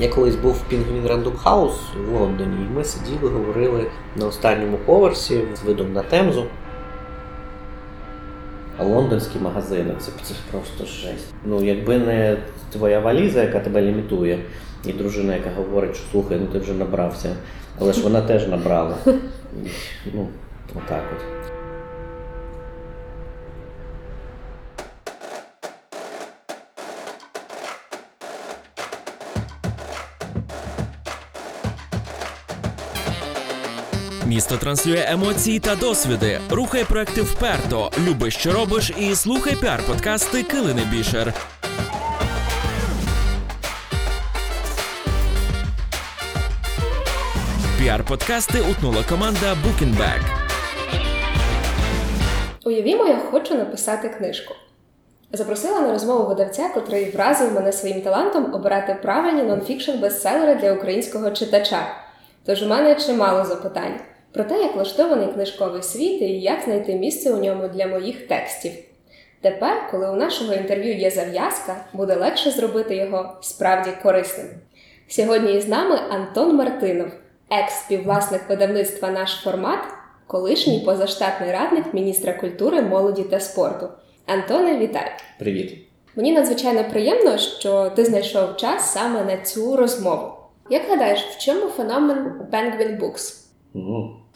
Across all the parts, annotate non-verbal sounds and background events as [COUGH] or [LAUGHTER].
Я колись був в Penguin Random House в Лондоні, і ми сиділи, говорили на останньому поверсі з видом на Темзу. А лондонські магазини це, це просто жесть. Ну, якби не твоя валіза, яка тебе лімітує, і дружина, яка говорить, що слухай, ну ти вже набрався. Але ж вона теж набрала. [LAUGHS] Ну, отак от. Місто транслює емоції та досвіди. Рухай проекти вперто. Люби, що робиш, і слухай піар-подкасти Килини Бішер. Піар-подкасти утнула команда Bookingback. Уявімо, я хочу написати книжку. Запросила на розмову видавця, котрий вразив мене своїм талантом обирати правильні нонфікшн бестселери для українського читача. Тож у мене чимало запитань про те, як влаштований книжковий світ і як знайти місце у ньому для моїх текстів. Тепер, коли у нашого інтерв'ю є зав'язка, буде легше зробити його справді корисним. Сьогодні із нами Антон Мартинов, екс-співвласник видавництва наш формат, колишній позаштатний радник міністра культури, молоді та спорту. Антоне, вітаю! Привіт. Мені надзвичайно приємно, що ти знайшов час саме на цю розмову. Як гадаєш, в чому феномен Penguin Books?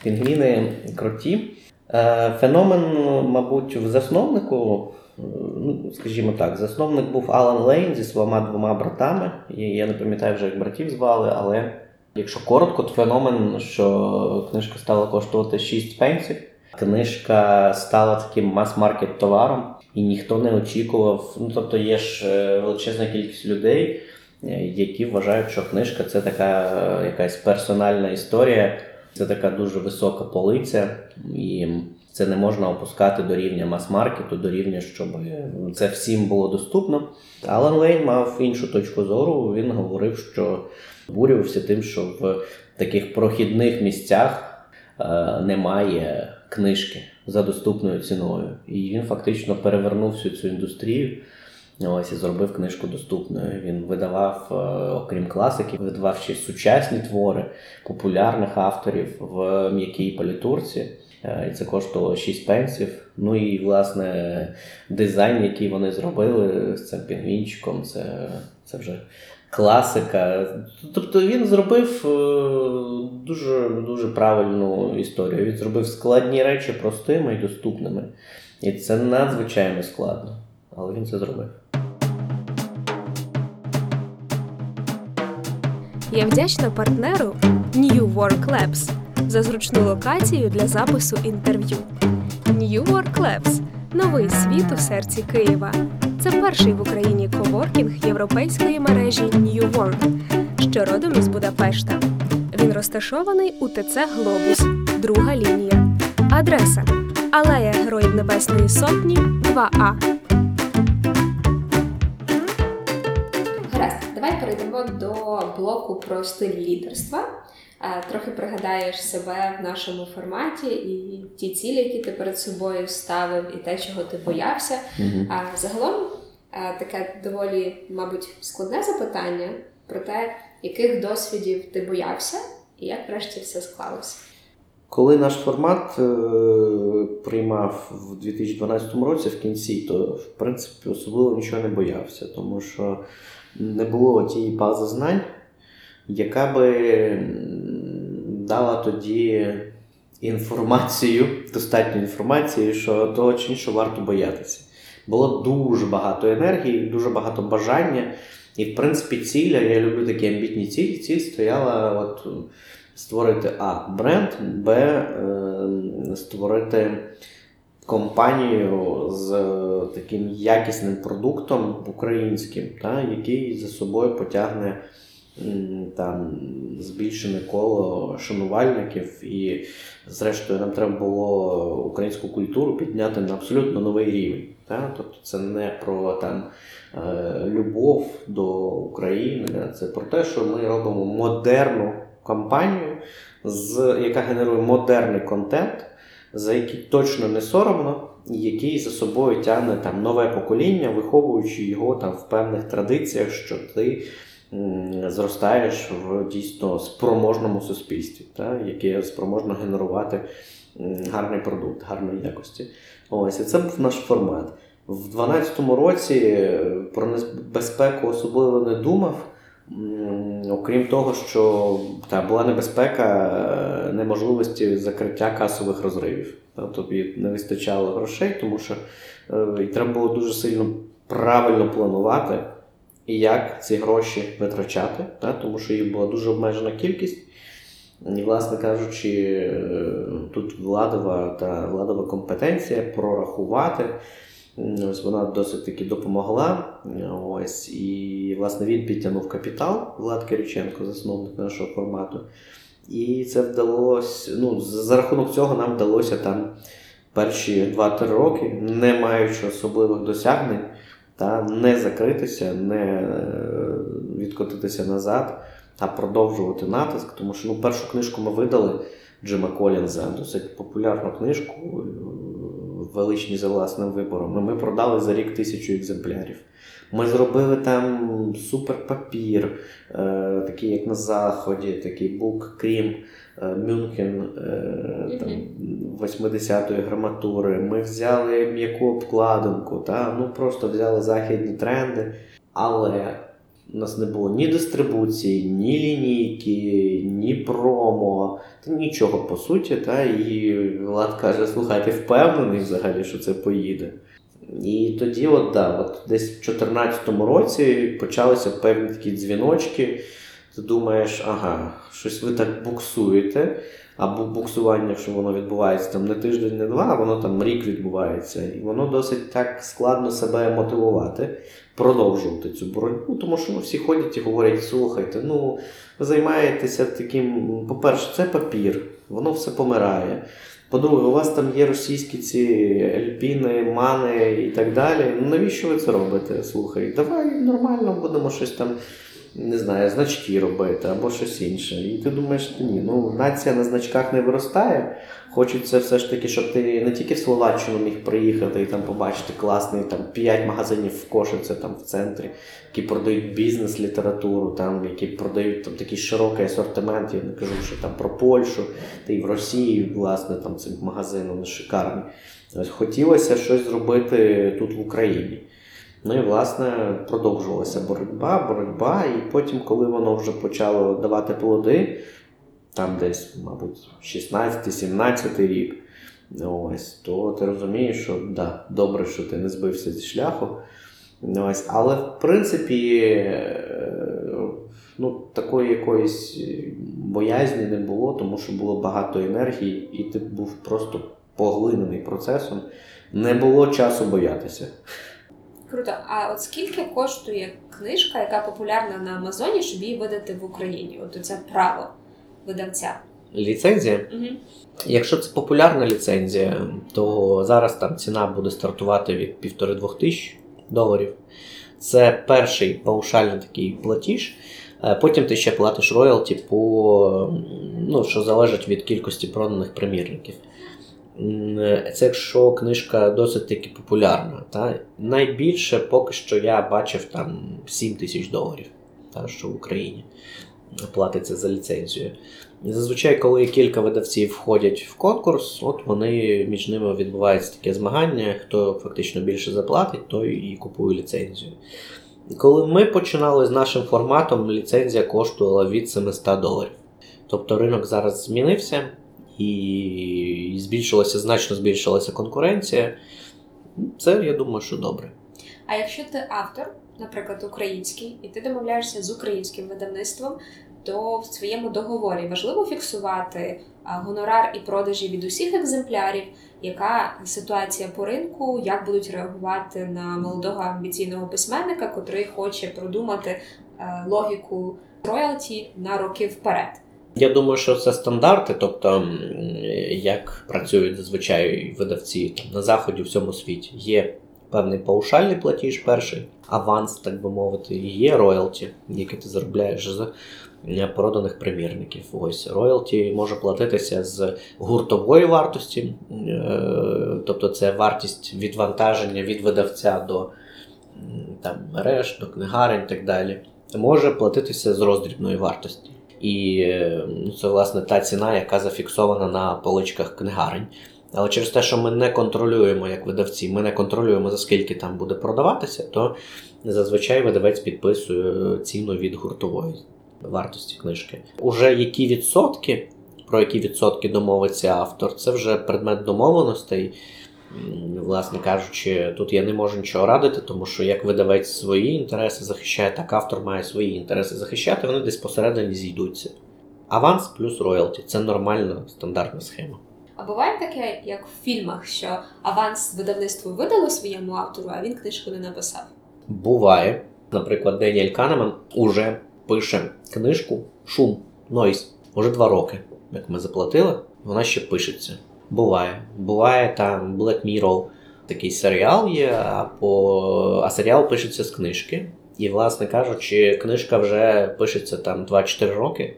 Пінгвіни круті. Е, Феномен, мабуть, в засновнику, е, ну, скажімо так, засновник був Алан Лейн зі своїми двома братами. І Я не пам'ятаю вже, як братів звали, але якщо коротко, то феномен, що книжка стала коштувати 6 пенсів. Книжка стала таким мас-маркет товаром, і ніхто не очікував. Ну, тобто є ж е, величезна кількість людей, які вважають, що книжка це така якась персональна історія. Це така дуже висока полиця, і це не можна опускати до рівня мас-маркету, до рівня, щоб це всім було доступно. Алан Лейн мав іншу точку зору. Він говорив, що бурювався тим, що в таких прохідних місцях е, немає книжки за доступною ціною. І він фактично перевернув всю цю індустрію. Ось і зробив книжку доступною. Він видавав, е, окрім класиків, видавав ще сучасні твори популярних авторів в м'якій палітурці. Е, І це коштувало 6 пенсів. Ну і власне дизайн, який вони зробили з цим пінгвінчиком, це, це вже класика. Тобто він зробив е, дуже дуже правильну історію. Він зробив складні речі простими і доступними. І це надзвичайно складно. Але він це зробив. Я вдячна партнеру New Work Labs за зручну локацію для запису інтерв'ю. New Work Labs – новий світ у серці Києва. Це перший в Україні коворкінг європейської мережі New Work, що родом із Будапешта. Він розташований у ТЦ Глобус, друга лінія. Адреса Алея Героїв Небесної Сотні 2А. Давай перейдемо до блоку про стиль лідерства. Е, Трохи пригадаєш себе в нашому форматі і ті цілі, які ти перед собою ставив, і те, чого ти боявся. А загалом е, таке доволі, мабуть, складне запитання про те, яких досвідів ти боявся, і як врешті все склалося. Коли наш формат е, приймав в 2012 році в кінці, то в принципі особливо нічого не боявся, тому що не було тієї бази знань, яка би дала тоді інформацію, достатньо інформації, що того чи іншого варто боятися. Було дуже багато енергії, дуже багато бажання. І, в принципі, ціль, а я люблю такі амбітні цілі, ціль стояла от, створити А. Бренд, Б. е, Створити компанію з таким якісним продуктом українським, та, який за собою потягне там, збільшене коло шанувальників. І, зрештою, нам треба було українську культуру підняти на абсолютно новий рівень. Та? Тобто це не про там, е, любов до України, це про те, що ми робимо модерну кампанію, з, яка генерує модерний контент, за який точно не соромно, і який за собою тягне там нове покоління, виховуючи його там в певних традиціях, що ти зростаєш в дійсно спроможному суспільстві, та, яке спроможно генерувати гарний продукт, гарної якості. Ось, і це був наш формат. В 2012 році е, про небезпеку особливо не думав. Окрім того, що та, була небезпека е, неможливості закриття касових розривів. Тобі не вистачало грошей, тому що е, і треба було дуже сильно правильно планувати, і як ці гроші витрачати, тому що їх була дуже обмежена кількість. І, власне кажучи, е, тут владова та владова компетенція прорахувати. Ось вона досить таки допомогла. Ось, і, власне, він підтягнув капітал Влад Кириченко, засновник нашого формату. І це вдалося. Ну, за рахунок цього нам вдалося там перші 2-3 роки, не маючи особливих досягнень, та не закритися, не е, відкотитися назад, а продовжувати натиск. Тому що ну, першу книжку ми видали Джима Колінза, досить популярну книжку е, величні за власним вибором. Ми продали за рік тисячу екземплярів. Ми зробили там суперпапір, е, такий як на Заході, такий бук Крім, е, Мюнхен е, там, 80-ї граматури. Ми взяли м'яку обкладинку, та? ну просто взяли західні тренди, але у нас не було ні дистрибуції, ні лінійки, ні промо, та нічого по суті. Та? І Влад каже: слухай, ти впевнений взагалі, що це поїде. І тоді, от, да, от десь в 2014 році почалися певні такі дзвіночки. Ти думаєш, ага, щось ви так буксуєте, або буксування, що воно відбувається там не тиждень, не два, а воно там рік відбувається. І воно досить так складно себе мотивувати, продовжувати цю боротьбу, тому що ну, всі ходять і говорять: слухайте, ну ви займаєтеся таким, по-перше, це папір, воно все помирає. По-друге, у вас там є російські ці ельпіни, мани і так далі. Ну навіщо ви це робите? Слухай, давай нормально будемо щось там, не знаю, значки робити або щось інше. І ти думаєш, ні, ну нація на значках не виростає. Хочеться все ж таки, щоб ти не тільки в Словаччину міг приїхати і там побачити класний там 5 магазинів в Кошице там в центрі, які продають бізнес, літературу, там, які продають там такий широкий асортимент. Я не кажу, що там про Польщу, та й в Росії, власне, там цим магазином шикарні. Хотілося щось зробити тут в Україні. Ну і власне продовжувалася боротьба, боротьба, і потім, коли воно вже почало давати плоди, там десь, мабуть, 16-17 рік, ось, то ти розумієш, що да, добре, що ти не збився зі шляху. Ось, але в принципі, е, ну, такої якоїсь боязні не було, тому що було багато енергії, і ти був просто поглинений процесом. Не було часу боятися. Круто. А от скільки коштує книжка, яка популярна на Амазоні, щоб її видати в Україні? От це право видавця. Ліцензія. Угу. Якщо це популярна ліцензія, то зараз там ціна буде стартувати від 1,5-2 тисяч доларів. Це перший паушальний такий платіж. Е, Потім ти ще платиш роялті по ну, що залежить від кількості проданих примірників. М, Це якщо книжка досить таки популярна. Та? Найбільше поки що я бачив там 7 тисяч доларів, та, що в Україні платиться за ліцензію. І Зазвичай, коли кілька видавців входять в конкурс, от вони між ними відбувається таке змагання, хто фактично більше заплатить, той і купує ліцензію. Коли ми починали з нашим форматом, ліцензія коштувала від 700 доларів. Тобто ринок зараз змінився і збільшилася, значно збільшилася конкуренція. Це, я думаю, що добре. А якщо ти автор, наприклад, український, і ти домовляєшся з українським видавництвом, то в своєму договорі важливо фіксувати гонорар і продажі від усіх екземплярів, яка ситуація по ринку, як будуть реагувати на молодого амбіційного письменника, котрий хоче продумати е, логіку роялті на роки вперед. Я думаю, що це стандарти, тобто як працюють зазвичай видавці там, на заході в всьому світі. Є певний паушальний платіж, перший аванс, так би мовити, є роялті, який ти заробляєш з е, проданих примірників. Ось роялті може платитися з гуртової вартості, е, тобто це вартість відвантаження від видавця до там, мереж, до книгарень і так далі. може платитися з роздрібної вартості. І це власне та ціна, яка зафіксована на поличках книгарень. Але через те, що ми не контролюємо як видавці, ми не контролюємо за скільки там буде продаватися, то зазвичай видавець підписує ціну від гуртової вартості книжки. Уже які відсотки, про які відсотки домовиться автор, це вже предмет домовленостей. Власне кажучи, тут я не можу нічого радити, тому що як видавець свої інтереси захищає, так автор має свої інтереси захищати, вони десь посередині зійдуться. Аванс плюс роялті це нормальна стандартна схема. А буває таке, як в фільмах, що аванс видавництво видало своєму автору, а він книжку не написав. Буває, наприклад, Деніель Канеман уже пише книжку Шум Нойс уже два роки. Як ми заплатили, вона ще пишеться. Буває. Буває там Black Mirror, такий серіал є, а, по... а серіал пишеться з книжки. І, власне кажучи, книжка вже пишеться там 2-4 роки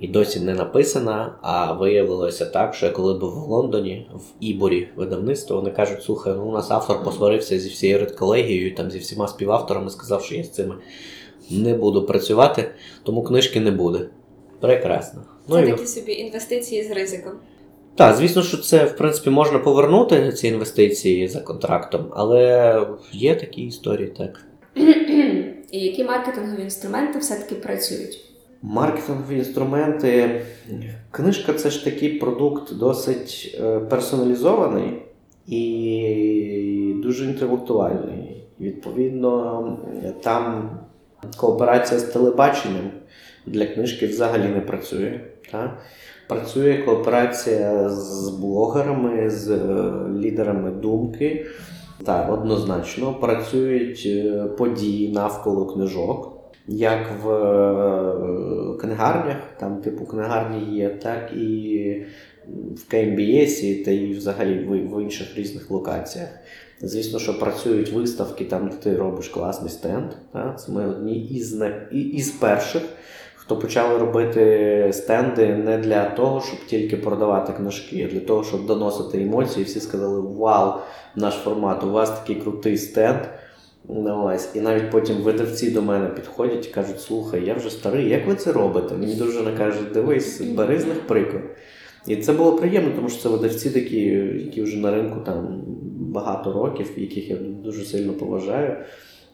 і досі не написана. А виявилося так, що я коли був в Лондоні, в Іборі видавництво, вони кажуть, слухай, ну у нас автор посварився зі всією редколегією, там зі всіма співавторами, сказав, що я з цими не буду працювати, тому книжки не буде. Прекрасно. Це Ну, і... собі інвестиції з ризиком. Так, звісно, що це в принципі можна повернути ці інвестиції за контрактом, але є такі історії, так. І які маркетингові інструменти все-таки працюють? Маркетингові інструменти. Книжка це ж такий продукт досить е, персоналізований і дуже інтелектуальний. Відповідно, там кооперація з телебаченням для книжки взагалі не працює. Так? Працює кооперація з блогерами, з е, лідерами думки. Так, однозначно працюють е, події навколо книжок, як в е, книгарнях, там типу книгарні є, так і в КМБСі та і взагалі в інших різних локаціях. Звісно, що працюють виставки там, де ти робиш класний стенд. Так? Це ми одні із, із перших, хто почали робити стенди не для того, щоб тільки продавати книжки, а для того, щоб доносити емоції. Всі сказали: Вау, наш формат, у вас такий крутий стенд. Ну, ось. І навіть потім видавці до мене підходять і кажуть: слухай, я вже старий, як ви це робите? Мені дружина каже, дивись, бери з них приклад. І це було приємно, тому що це видавці такі, які вже на ринку там багато років, яких я дуже сильно поважаю.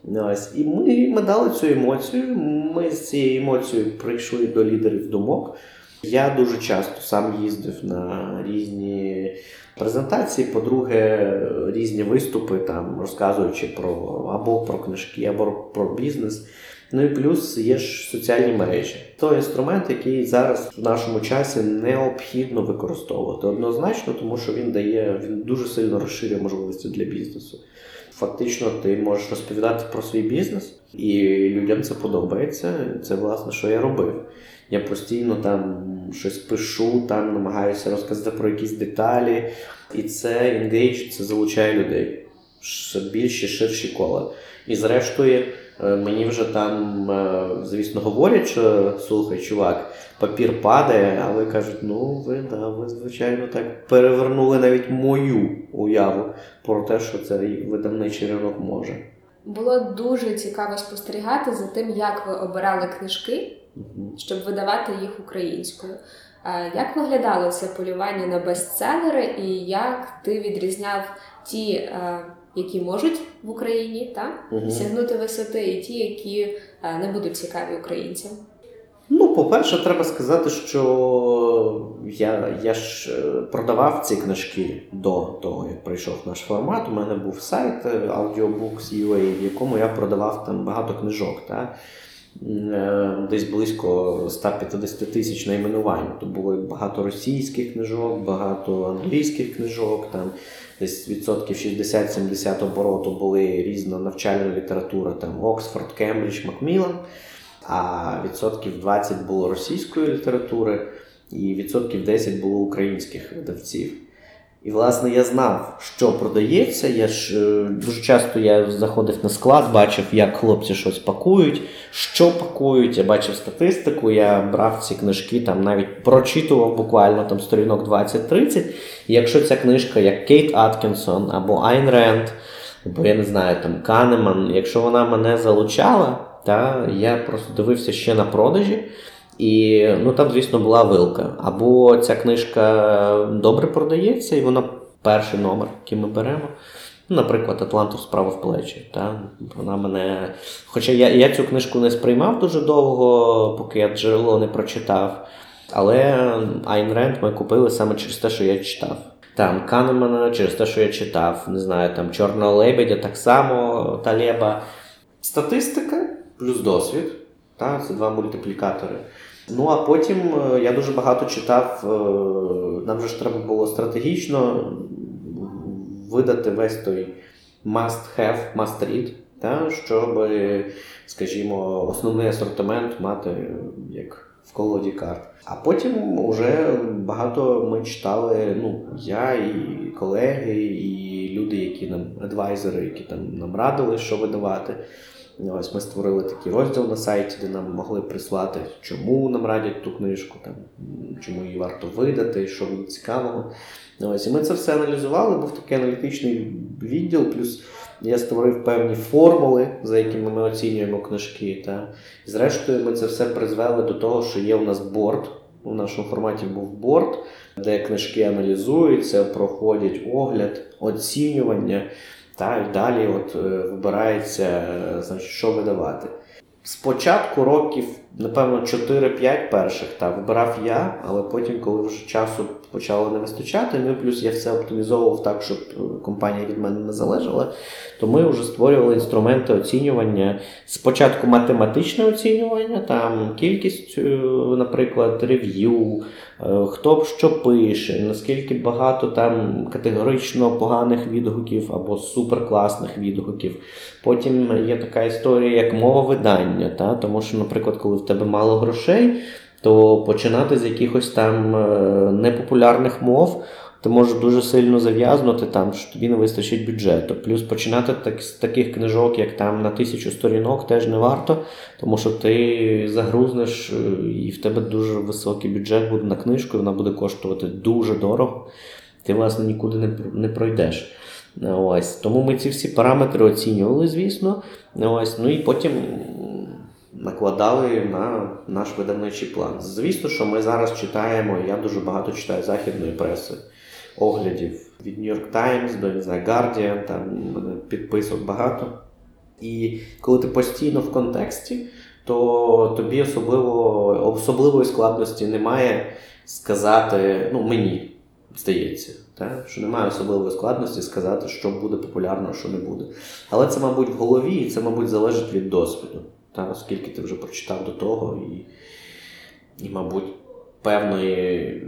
Ось. І ми, ми дали цю емоцію. Ми з цією емоцією прийшли до лідерів думок. Я дуже часто сам їздив на різні презентації. По-друге, різні виступи, там розказуючи про або про книжки, або про бізнес. Ну і плюс є ж соціальні мережі. Той інструмент, який зараз в нашому часі необхідно використовувати однозначно, тому що він дає він дуже сильно розширює можливості для бізнесу. Фактично, ти можеш розповідати про свій бізнес, і людям це подобається. Це власне, що я робив. Я постійно там щось пишу, там намагаюся розказати про якісь деталі, і це engage, це залучає людей більші, ширші кола. І зрештою, мені вже там, е, звісно, говорять, що слухай, чувак, папір падає, але кажуть, ну ви да, ви звичайно так перевернули навіть мою уяву про те, що цей видавничий ринок може. Було дуже цікаво спостерігати за тим, як ви обирали книжки, щоб видавати їх українською. Е, Як виглядало це полювання на бестселери, і як ти відрізняв ті, е, які можуть в Україні та, угу. сягнути висоти, і ті, які е, не будуть цікаві українцям? Ну, по-перше, треба сказати, що я, я ж е, продавав ці книжки до того, як прийшов наш формат. У мене був сайт е, Audiobooks.ua, в якому я продавав там багато книжок. Та? Е, Десь близько 150 тисяч найменувань. То було багато російських книжок, багато англійських книжок, там десь відсотків 60-70 обороту були різна навчальна література, там Оксфорд, Кембридж, Макмілан а відсотків 20 було російської літератури, і відсотків 10 було українських видавців. І, власне, я знав, що продається. Я ж е, дуже часто я заходив на склад, бачив, як хлопці щось пакують, що пакують. Я бачив статистику, я брав ці книжки, там навіть прочитував буквально там сторінок 20-30. І якщо ця книжка, як Кейт Аткінсон або Айн Ренд, або я не знаю, там Канеман, якщо вона мене залучала, Та я просто дивився ще на продажі. І ну там, звісно, була вилка. Або ця книжка добре продається, і вона перший номер, який ми беремо. Наприклад, Атланту справа в плечі. Та? Вона мене. Хоча я, я цю книжку не сприймав дуже довго, поки я джерело не прочитав. Але Айн Ренд ми купили саме через те, що я читав. Там Канемана через те, що я читав. Не знаю, там Чорного лебедя, так само Талеба. Статистика плюс досвід. Та, це два мультиплікатори. Ну а потім е, я дуже багато читав. е, Нам же ж треба було стратегічно видати весь той must have, must read, та, щоб, скажімо, основний асортимент мати як в колоді карт. А потім вже багато ми читали, ну, я і колеги, і люди, які нам адвайзери, які там нам радили, що видавати. Ось ми створили такий розділ на сайті, де нам могли прислати, чому нам радять ту книжку, там, чому її варто видати, що в цікавого. Ось, і ми це все аналізували, був такий аналітичний відділ, плюс я створив певні формули, за якими ми оцінюємо книжки. Та. Зрештою, ми це все призвели до того, що є у нас борд. У нашому форматі був борд, де книжки аналізуються, проходять огляд, оцінювання. Та далі от е, вибирається, е, значить, що видавати. Спочатку років, напевно, 4-5 перших та вибирав я, але потім, коли вже часу почало не вистачати, ну і плюс я все оптимізовував так, щоб е, компанія від мене не залежала, то ми вже створювали інструменти оцінювання. Спочатку математичне оцінювання, там кількість, е, наприклад, рев'ю, е, хто що пише, наскільки багато там категорично поганих відгуків або суперкласних відгуків. Потім є така історія, як мова видання. Та? Тому що, наприклад, коли в тебе мало грошей, то починати з якихось там е, непопулярних мов. Ти можеш дуже сильно зав'язнути там, що тобі не вистачить бюджету. Плюс починати так, з таких книжок, як там на тисячу сторінок, теж не варто, тому що ти загрузнеш е, і в тебе дуже високий бюджет буде на книжку, і вона буде коштувати дуже дорого. Ти, власне, нікуди не, не пройдеш. Ось. Тому ми ці всі параметри оцінювали, звісно. Ось. Ну і потім накладали на наш видавничий план. Звісно, що ми зараз читаємо, я дуже багато читаю західної преси, оглядів від New York Times до не знаю, Guardian, там підписок багато. І коли ти постійно в контексті, то тобі особливо, особливої складності немає сказати, ну мені здається, та? що немає особливої складності сказати, що буде популярно, а що не буде. Але це, мабуть, в голові, і це, мабуть, залежить від досвіду, та? оскільки ти вже прочитав до того, і, і мабуть, певної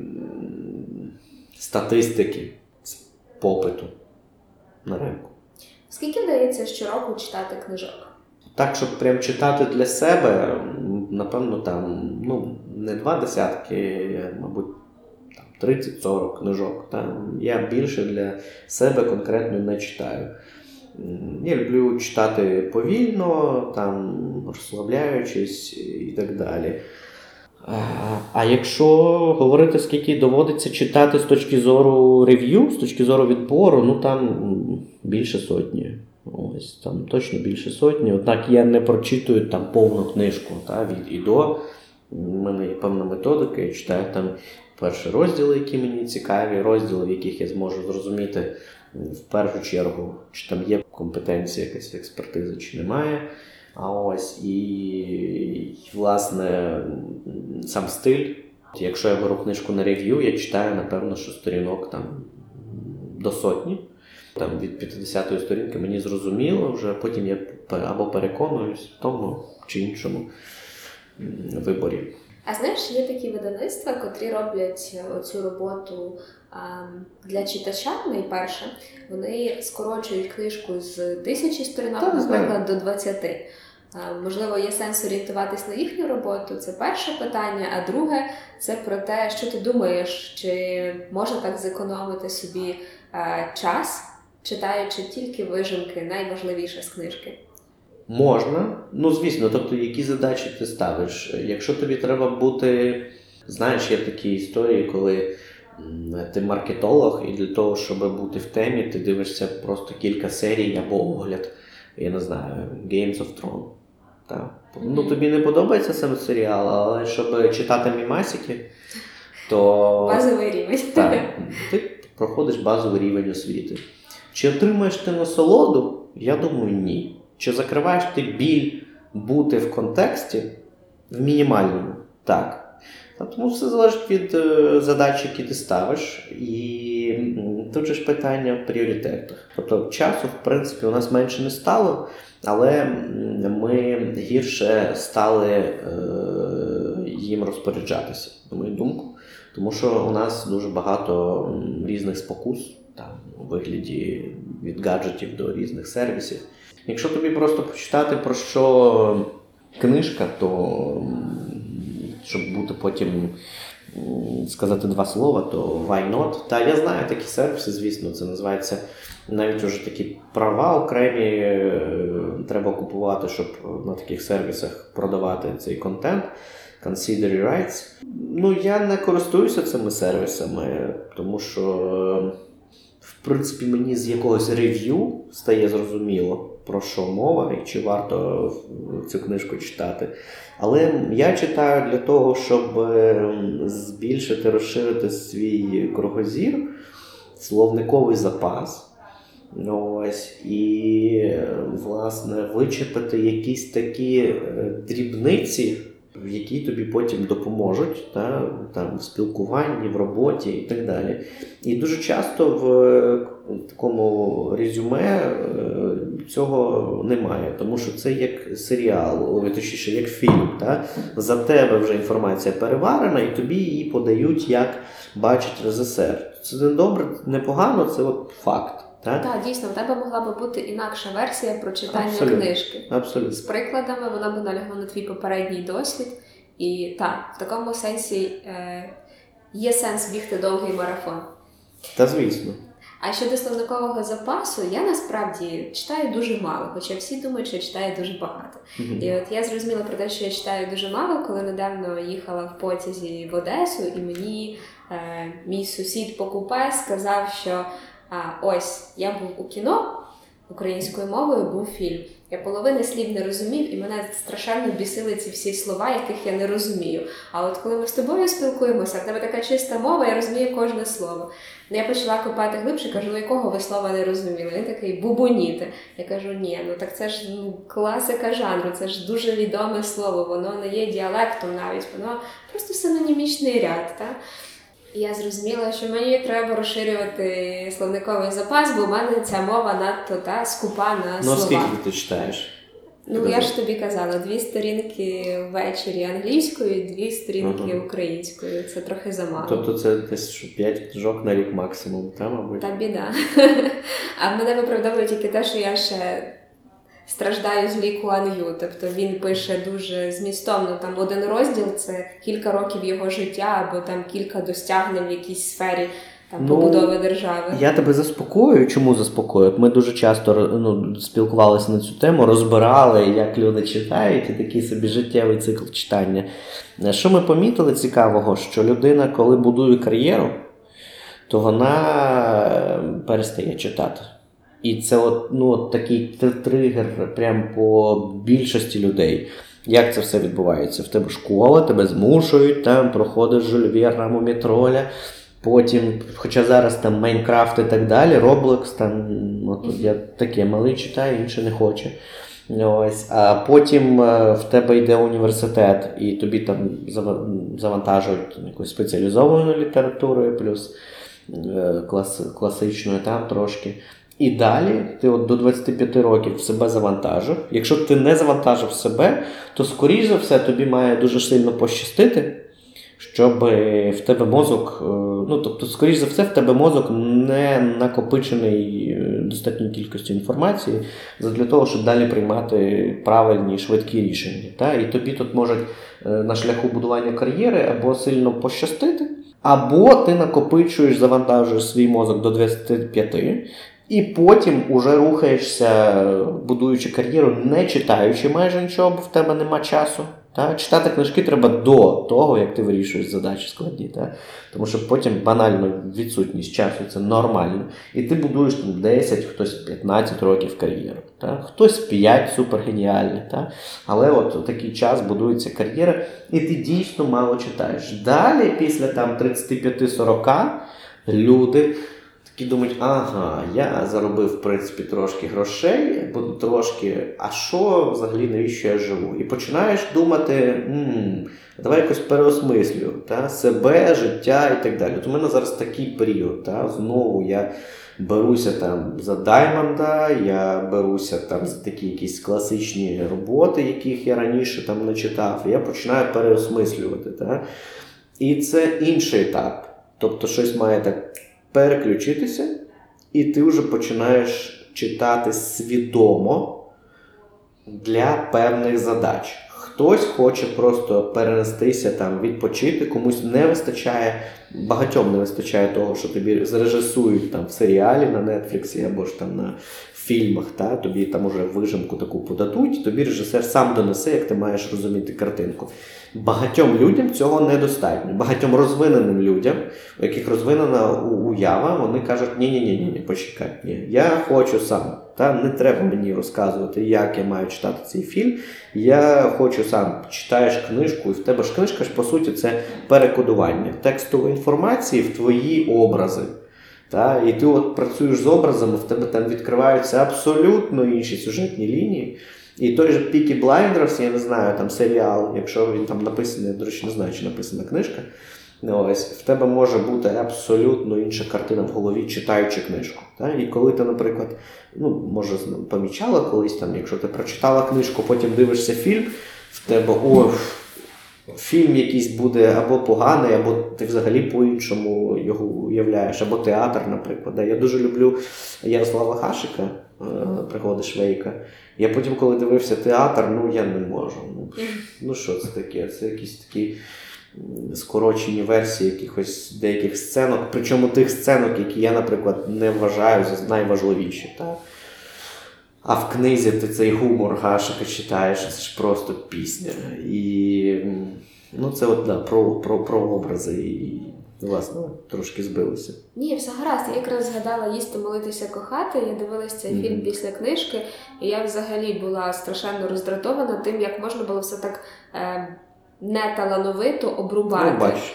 статистики з попиту на ринку. Скільки вдається щороку читати книжок? Так, щоб прям читати для себе, напевно, там ну, не два десятки, а, мабуть, там 30-40 книжок. Там я більше для себе конкретно не читаю. Я люблю читати повільно, там, розслабляючись і так далі. А, якщо говорити, скільки доводиться читати з точки зору рев'ю, з точки зору відбору, ну там більше сотні. Ось там точно більше сотні. Однак я не прочитую там повну книжку та, від і до. У мене є певна методика, я читаю там перші розділи, які мені цікаві, розділи, в яких я зможу зрозуміти в першу чергу, чи там є компетенція, якась експертиза, чи немає. А ось і, і, власне сам стиль. Якщо я беру книжку на рев'ю, я читаю, напевно, що сторінок там до сотні. Там від 50-ї сторінки мені зрозуміло, вже потім я або переконуюсь в тому чи іншому виборі. А знаєш, є такі видавництва, котрі роблять е, оцю роботу для читача найперше. Вони скорочують книжку з тисячі сторінок, наприклад, до 20. Можливо, є сенс орієнтуватись на їхню роботу. Це перше питання. А друге, це про те, що ти думаєш, чи можна так зекономити собі е, час, читаючи тільки вижимки, найважливіше з книжки. Можна, ну звісно, тобто, які задачі ти ставиш. Якщо тобі треба бути, знаєш, є такі історії, коли ти маркетолог, і для того, щоб бути в темі, ти дивишся просто кілька серій або огляд, я не знаю, Games of Thrones. Так. Ну, тобі не подобається сам серіал, але щоб читати мімасики, то Базовий рівень. так, ти проходиш базовий рівень освіти. Чи отримаєш ти насолоду? Я думаю, ні. Чи закриваєш ти біль бути в контексті в мінімальному? Так. Тому все залежить від е, задач, які ти ставиш, і тут же ж питання в пріоритетах. Тобто часу, в принципі, у нас менше не стало, але ми гірше стали е, їм розпоряджатися, на мою думку. Тому що у нас дуже багато різних спокус там, у вигляді від гаджетів до різних сервісів. Якщо тобі просто почитати про що книжка, то щоб бути потім сказати два слова, то why not? Та я знаю такі сервіси, звісно, це називається навіть уже такі права окремі е, треба купувати, щоб на таких сервісах продавати цей контент. Consider rights. Ну, я не користуюся цими сервісами, тому що, в принципі, мені з якогось рев'ю стає зрозуміло, про що мова і чи варто цю книжку читати. Але я читаю для того, щоб е, збільшити, розширити свій кругозір, словниковий запас. Ось, і, е, власне, вичитати якісь такі е, дрібниці, які тобі потім допоможуть та, там, в спілкуванні, в роботі і так далі. І дуже часто в е, такому резюме е, цього немає, тому що це як серіал, точніше, як фільм. Та? За тебе вже інформація переварена, і тобі її подають, як бачить режисер. Це не добре, не погано, це от факт. Так? Так, дійсно, в тебе могла би бути інакша версія про читання Абсолютно. книжки. Абсолютно. З прикладами вона би налягла на твій попередній досвід. І так, в такому сенсі е, є сенс бігти довгий марафон. Та звісно. А щодо словникового запасу, я насправді читаю дуже мало, хоча всі думають, що я читаю дуже багато. Мгм. І от я зрозуміла про те, що я читаю дуже мало, коли недавно їхала в потязі в Одесу, і мені е, мій сусід по купе сказав, що а, ось я був у кіно українською мовою, був фільм. Я половини слів не розумів, і мене страшенно бісили ці всі слова, яких я не розумію. А от коли ми з тобою спілкуємося, в тебе така чиста мова, я розумію кожне слово. Я почала копати глибше, кажу, ну якого ви слова не розуміли? Він такий бубоніти. Я кажу, ні, ну так це ж ну, класика жанру, це ж дуже відоме слово, воно не є діалектом навіть, воно просто синонімічний ряд. Та? Я зрозуміла, що мені треба розширювати словниковий запас, бо в мене ця мова надто та, скупа на Ну, слова. скільки ти читаєш? Ну, я ж тобі казала, дві сторінки ввечері англійською, дві сторінки Ага. українською. Це трохи замало. Тобто це десь що 5 книжок на рік максимум, та, мабуть? Та біда. [LAUGHS] А мене виправдовує тільки те, що я ще страждаю з ліку Ан'ю. Тобто він пише дуже змістовно. Там один розділ це кілька років його життя, або там кілька досягнень в якійсь сфері там, Ну, побудови держави. Я тебе заспокоюю. Чому заспокоюю? Ми дуже часто ну, спілкувалися на цю тему, розбирали, як люди читають, і такий собі життєвий цикл читання. Що ми помітили цікавого, що людина, коли будує кар'єру, то вона е, перестає читати. І це от, ну, от такий тригер прям по більшості людей. Як це все відбувається? В тебе школа, тебе змушують, там проходиш Жюль Верна, Мумітроля, потім, хоча зараз там Майнкрафт і так далі, Roblox, там, от, я таке малий читаю, інше не хоче. Ось, а потім е, в тебе йде університет, і тобі там завантажують якоюсь спеціалізованою літературою, плюс е, клас, класичною там трошки. І далі ти от до 25 років себе завантажив. Якщо ти не завантажив себе, то скоріш за все тобі має дуже сильно пощастити, щоб е, в тебе мозок, е, ну тобто, скоріш за все, в тебе мозок не накопичений е, достатньою кількістю інформації для того, щоб далі приймати правильні швидкі рішення. Та? І тобі тут можуть на шляху будування кар'єри або сильно пощастити, або ти накопичуєш, завантажуєш свій мозок до 25, і потім уже рухаєшся, будуючи кар'єру, не читаючи майже нічого, бо в тебе нема часу. Та? Читати книжки треба до того, як ти вирішуєш задачі складні. Та? Тому що потім банально відсутність часу це нормально. І ти будуєш там 10, хтось 15 років кар'єру. Та? Хтось 5 супергеніальний. Та? Але от такий час будується кар'єра, і ти дійсно мало читаєш. Далі, після там 35-40, люди. Такі думають, ага, я заробив, в принципі, трошки грошей, буду трошки, а що взагалі, навіщо я живу? І починаєш думати, м давай якось переосмислю та, себе, життя і так далі. От у мене зараз такий період. Та, знову я беруся там за Даймонда, я беруся там за такі якісь класичні роботи, яких я раніше там не читав. І я починаю переосмислювати. Та. І це інший етап. Тобто щось має так переключитися, і ти вже починаєш читати свідомо для певних задач. Хтось хоче просто перенестися там, відпочити, комусь не вистачає, багатьом не вистачає того, що тобі зрежисують там в серіалі на Нетфліксі або ж там на фільмах, та, тобі там уже вижимку таку подадуть, тобі режисер сам донесе, як ти маєш розуміти картинку. Багатьом людям цього недостатньо. Багатьом розвиненим людям, у яких розвинена уява, вони кажуть, ні ні ні ні ні почекай, ні, я хочу сам. Та не треба мені розказувати, як я маю читати цей фільм. Я хочу сам читаєш книжку, і в тебе ж книжка ж по суті це перекодування текстової інформації в твої образи. Та? І ти от працюєш з образами, в тебе там відкриваються абсолютно інші сюжетні лінії. І той же Peaky Blinders, я не знаю, там серіал, якщо він там написаний, до речі, не знаю, чи написана книжка. Ну, Ось, в тебе може бути абсолютно інша картина в голові, читаючи книжку. Та? І коли ти, наприклад, ну, може, помічала колись, там, якщо ти прочитала книжку, потім дивишся фільм, в тебе о, фільм якийсь буде або поганий, або ти взагалі по-іншому його уявляєш, або театр, наприклад. Я дуже люблю Ярослава Хашика, е, пригоди Швейка. Я потім, коли дивився театр, ну я не можу. Ну, ну що це таке? Це якісь такі скорочені версії якихось деяких сценок, причому тих сценок, які я, наприклад, не вважаю за найважливіші. Так? А в книзі ти цей гумор Гашика читаєш, це ж просто пісня. І ну, це от, да, про, про, про образи. І, власне, трошки збилося. Ні, все гаразд. Я якраз згадала їсти, молитися, кохати. Я дивилась цей Мгм. фільм після книжки, і я взагалі була страшенно роздратована тим, як можна було все так е, неталановито обрубати. Ну, бачиш.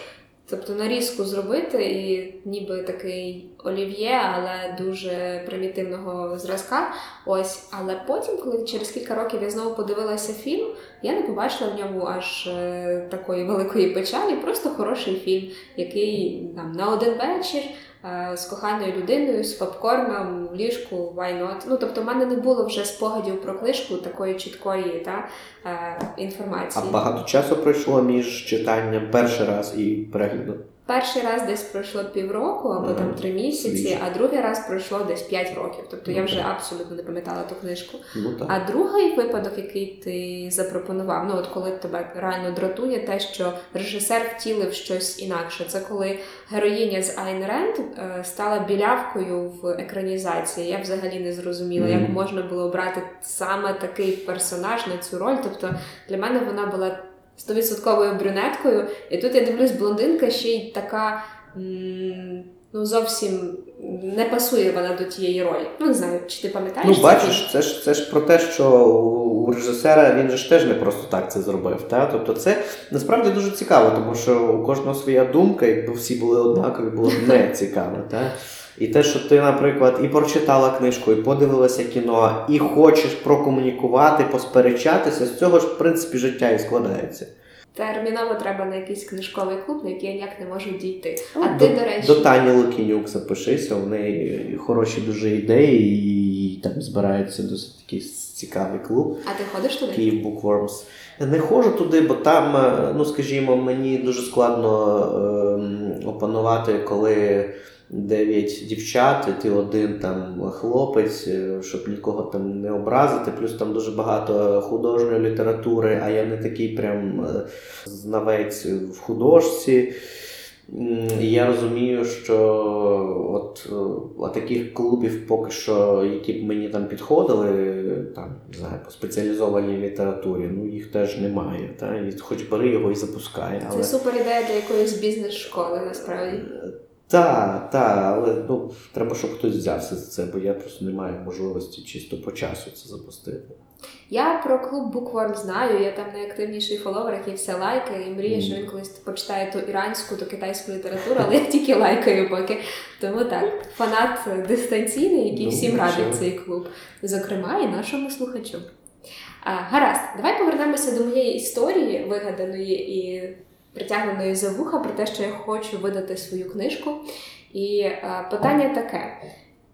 Тобто нарізку зробити, і ніби такий олів'є, але дуже примітивного зразка. Ось, але потім, коли через кілька років я знову подивилася фільм, я не побачила в ньому аж е, такої великої печалі, просто хороший фільм, який там на один вечір. Е, З коханою людиною, з попкорном ліжку, why not? Ну тобто, в мене не було вже спогадів про книжку такої чіткої та інформації. А багато часу пройшло між читанням перший раз і переглядом. Перший раз десь пройшло півроку або там три місяці, а другий раз пройшло десь п'ять років. Тобто я Ну, вже абсолютно не пам'ятала ту книжку. Ну. А другий випадок, який ти запропонував, ну от коли тебе реально дратує те, що режисер втілив щось інакше. Це коли героїня з Айн Ренд е, стала білявкою в екранізації. Я взагалі не зрозуміла, як можна було обрати саме такий персонаж на цю роль. Тобто для мене вона була стовідсотковою брюнеткою, і тут я дивлюсь, блондинка ще й така. м, Ну, зовсім не пасує вона до тієї ролі. Ну, не знаю, чи ти пам'ятаєш? Ну, бачиш, це ж це ж про те, що у режисера він же ж теж не просто так це зробив. Та? Тобто це насправді дуже цікаво, тому що у кожного своя думка, якби всі були однакові, було б не цікаво. Та? І те, що ти, наприклад, і прочитала книжку, і подивилася кіно, і хочеш прокомунікувати, посперечатися, з цього ж, в принципі, життя і складається. Терміново треба на якийсь книжковий клуб, на який я ніяк не можу дійти. А Ну, ти, до, до речі, до Тані Лукінюк запишися, у неї хороші дуже ідеї, і там збирається досить такий цікавий клуб. а ти ходиш туди? Київ Bookworms. Не ходжу туди, бо там, е, ну скажімо, мені дуже складно ем, опанувати, коли дев'ять дівчат, і ти один там хлопець, е, щоб нікого там не образити. Плюс там дуже багато художньої літератури, а я не такий прям е, знавець в художці. І Я розумію, що от, е, от таких клубів поки що, які б мені там підходили, там, не знаю, по спеціалізованій літературі, ну їх теж немає. Та? І хоч бери його і запускай. Це супер ідея для якоїсь бізнес-школи, насправді. Так, так, але ну, треба, щоб хтось взявся за це, бо я просто не маю можливості чисто по часу це запустити. Я про клуб Bookworm знаю, я там найактивніший фоловер, який все лайкає, і мріє, що він колись почитає ту іранську, то китайську літературу, але я тільки лайкаю поки. Тому так, фанат дистанційний, який Ну, всім радить цей клуб, зокрема і нашому слухачу. А, гаразд, давай повернемося до моєї історії, вигаданої і притягненої за вуха про те, що я хочу видати свою книжку. І а, питання таке: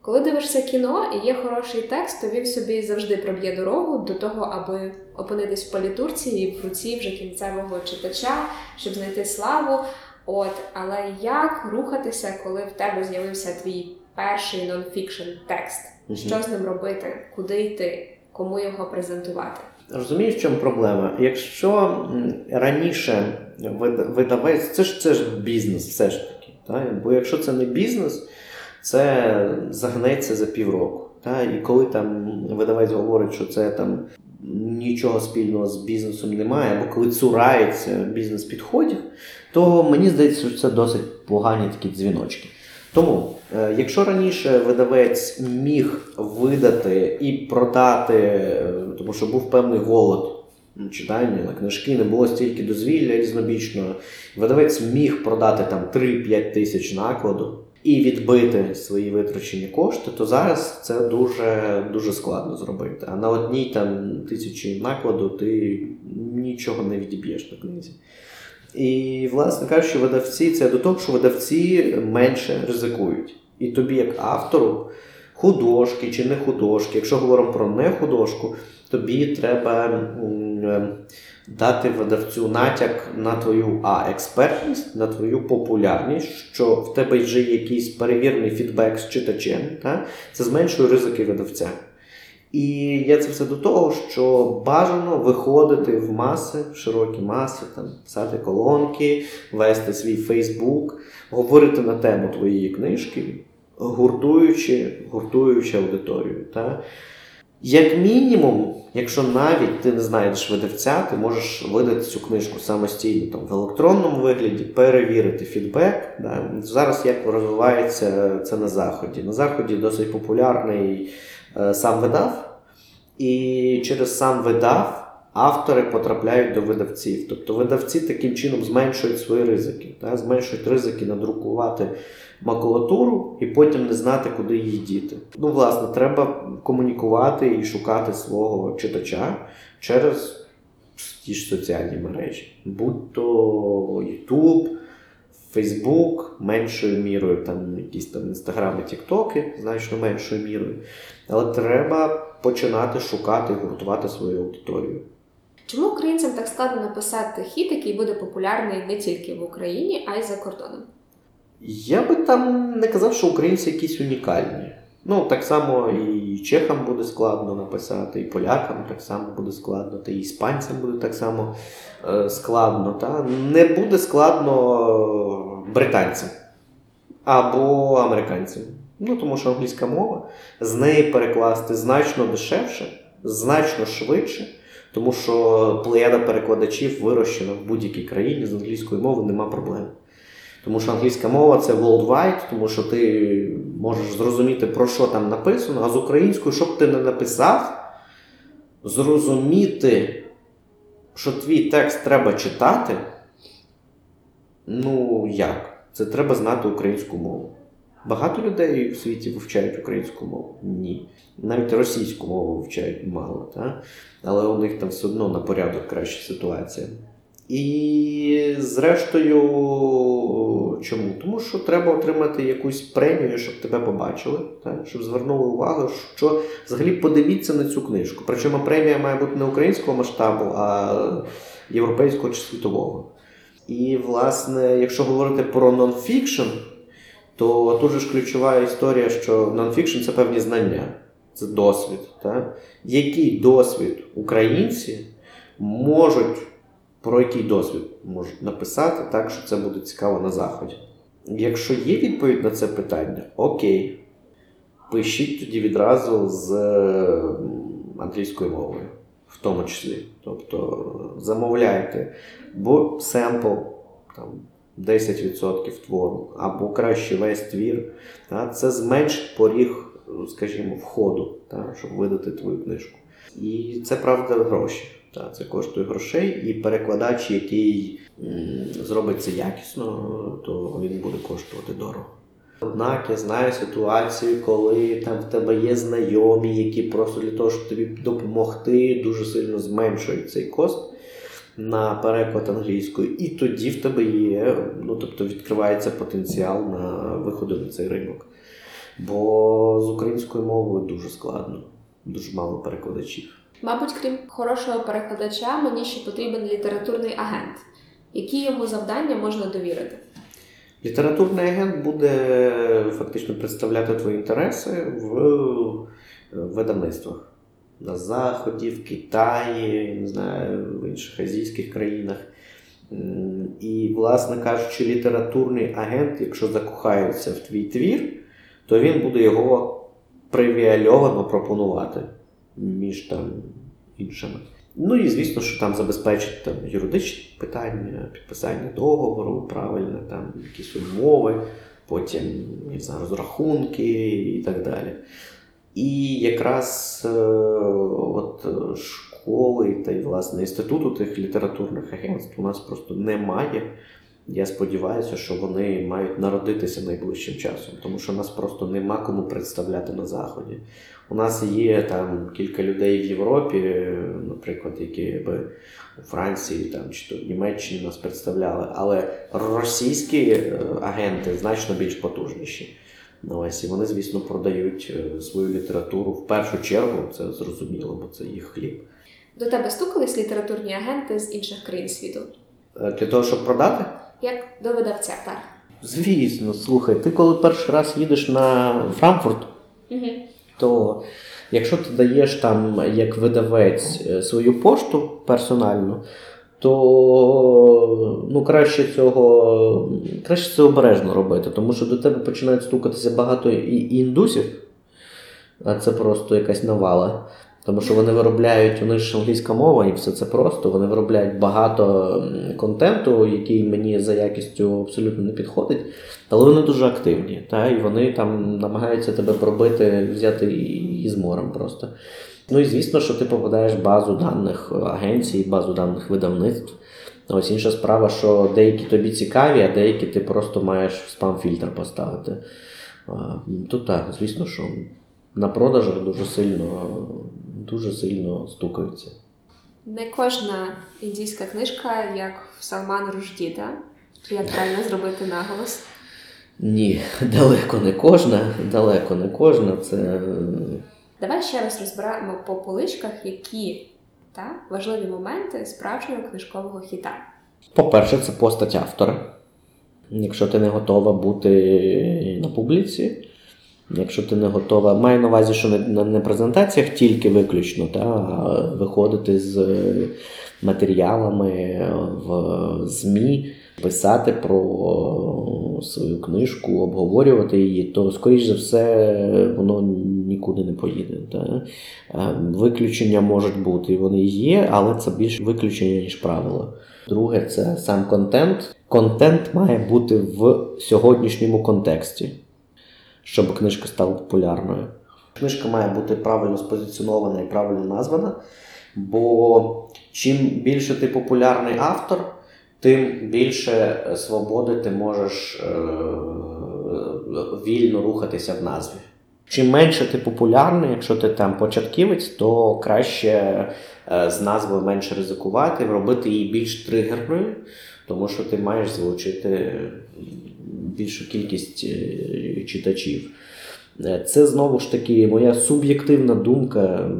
коли дивишся кіно і є хороший текст, то він собі завжди проб'є дорогу до того, аби опинитись в політурці і в руці вже кінцевого читача, щоб знайти славу. От, але як рухатися, коли в тебе з'явився твій перший нонфікшн текст? Що з ним робити? Куди йти? Кому його презентувати? Розумієш, в чому проблема? Якщо раніше вид- видавець, це ж це ж бізнес, все ж таки. Так? Бо якщо це не бізнес, це загнеться за півроку. Так? І коли там видавець говорить, що це там нічого спільного з бізнесом немає, або коли цурається бізнес-підходів, то мені здається, що це досить погані такі дзвіночки. Тому, якщо раніше видавець міг видати і продати, е, тому що був певний голод читання на книжки, не було стільки дозвілля різнобічного, видавець міг продати там 3-5 тисяч накладу і відбити свої витрачені кошти, то зараз це дуже, дуже складно зробити. А на одній там тисячі накладу ти нічого не відіб'єш на книзі. І, власне кажучи, видавці це до того, що видавці менше ризикують. І тобі, як автору, художки чи не художки, якщо говоримо про не художку, тобі треба е, дати видавцю натяк на твою а, експертність, на твою популярність, що в тебе вже є якийсь перевірений фідбек з читачем. Та? Це зменшує ризики видавця. І я це все до того, що бажано виходити в маси, в широкі маси, там, писати колонки, вести свій Фейсбук, говорити на тему твоєї книжки, гуртуючи, гуртуючи аудиторію. Та? Як мінімум, якщо навіть ти не знаєш видавця, ти можеш видати цю книжку самостійно там, в електронному вигляді, перевірити фідбек. Да? Зараз як розвивається це на Заході. На Заході досить популярний е, сам видав, і через сам видав автори потрапляють до видавців. Тобто видавці таким чином зменшують свої ризики, да? зменшують ризики надрукувати макулатуру і потім не знати, куди її діти. Ну, власне, треба комунікувати і шукати свого читача через ті ж соціальні мережі, будь то YouTube, Facebook, меншою мірою, там якісь там інстаграми, тіктоки, значно меншою мірою. Але треба починати шукати і гуртувати свою аудиторію. Чому українцям так складно написати хіт, який буде популярний не тільки в Україні, а й за кордоном? Я би там не казав, що українці якісь унікальні. Ну, так само і чехам буде складно написати, і полякам так само буде складно, та і іспанцям буде так само е, складно. Та? Не буде складно британцям або американцям. Ну, тому що англійська мова, з неї перекласти значно дешевше, значно швидше, тому що плеяда перекладачів вирощена в будь-якій країні з англійської мови нема проблем. Тому що англійська мова це worldwide, тому що ти можеш зрозуміти, про що там написано, а з українською, що б ти не написав, зрозуміти, що твій текст треба читати. Ну як? Це треба знати українську мову. Багато людей в світі вивчають українську мову? Ні. Навіть російську мову вивчають мало, та? але у них там все одно на порядок краща ситуація. І зрештою, чому? Тому що треба отримати якусь премію, щоб тебе побачили, так? щоб звернули увагу, що взагалі подивіться на цю книжку. Причому премія має бути не українського масштабу, а європейського чи світового. І, власне, якщо говорити про нонфікшн, то тут же ж ключова історія, що нонфікшн це певні знання, це досвід. Так? Який досвід українці можуть про який досвід можуть написати так, що це буде цікаво на заході. Якщо є відповідь на це питання, окей. Пишіть тоді відразу з е, англійською мовою, в тому числі. Тобто замовляйте, бо семпл там, 10% твору, або краще весь твір. Та, це зменшить поріг, скажімо, входу, та, щоб видати твою книжку. І це правда гроші. Та, це коштує грошей, і перекладач, який зробить це якісно, то він буде коштувати дорого. Однак я знаю ситуацію, коли там в тебе є знайомі, які просто для того, щоб тобі допомогти, дуже сильно зменшують цей кост на переклад англійською, і тоді в тебе є, ну тобто відкривається потенціал на виходи на цей ринок. Бо з українською мовою дуже складно, дуже мало перекладачів. Мабуть, крім хорошого перекладача, мені ще потрібен літературний агент. Які йому завдання можна довірити? Літературний агент буде фактично представляти твої інтереси в е, видавництвах на Заході, в Китаї, не знаю, в інших азійських країнах. І, власне кажучи, літературний агент, якщо закохається в твій твір, то він буде його привіальовано пропонувати між там іншими. Ну і звісно, що там забезпечить там юридичні питання, підписання договору, правильно, там якісь умови, потім не знаю, розрахунки і так далі. І якраз е, от е, школи та й власне інституту тих літературних агентств у нас просто немає. Я сподіваюся, що вони мають народитися найближчим часом, тому що нас просто нема кому представляти на Заході. У нас є там кілька людей в Європі, наприклад, які би у Франції там, чи то в Німеччині нас представляли, але російські е, агенти значно більш потужніші. Ну, ось, і вони, звісно, продають е, свою літературу в першу чергу, це зрозуміло, бо це їх хліб. До тебе стукались літературні агенти з інших країн світу? Е, Для того, щоб продати? Як до видавця, так. Звісно, слухай, ти коли перший раз їдеш на Франкфурт, Угу. то якщо ти даєш там як видавець е, свою пошту персональну, то ну, краще цього краще це обережно робити, тому що до тебе починають стукатися багато і індусів, а це просто якась навала. Тому що вони виробляють, у них ж англійська мова і все це просто. Вони виробляють багато контенту, який мені за якістю абсолютно не підходить, але вони дуже активні. Та, і вони там намагаються тебе пробити, взяти і, і з морем просто. Ну і звісно, що ти попадаєш в базу даних агенцій, базу даних видавництв. Ось інша справа, що деякі тобі цікаві, а деякі ти просто маєш в спам-фільтр поставити. Тут так, звісно, що на продажах дуже сильно, дуже сильно стукаються. Не кожна індійська книжка, як в Салман Ружді, так? Як правильно зробити наголос? Ні, далеко не кожна, далеко не кожна. Це Давай ще раз розберемо по поличках, які та, важливі моменти справжнього книжкового хіта. По-перше, це постать автора. Якщо ти не готова бути на публіці, якщо ти не готова, маю на увазі, що не на презентаціях тільки виключно, та, а виходити з матеріалами в ЗМІ, писати про свою книжку, обговорювати її, то, скоріш за все, воно нікуди не поїде. Та. Е, Виключення можуть бути, вони є, але це більше виключення, ніж правило. Друге, це сам контент. Контент має бути в сьогоднішньому контексті, щоб книжка стала популярною. Книжка має бути правильно спозиціонована і правильно названа, бо чим більше ти популярний автор, тим більше свободи ти можеш е, вільно рухатися в назві. Чим менше ти популярний, якщо ти там початківець, то краще е, з назвою менше ризикувати, робити її більш тригерною, тому що ти маєш залучити більшу кількість е, читачів. Це знову ж таки моя суб'єктивна думка.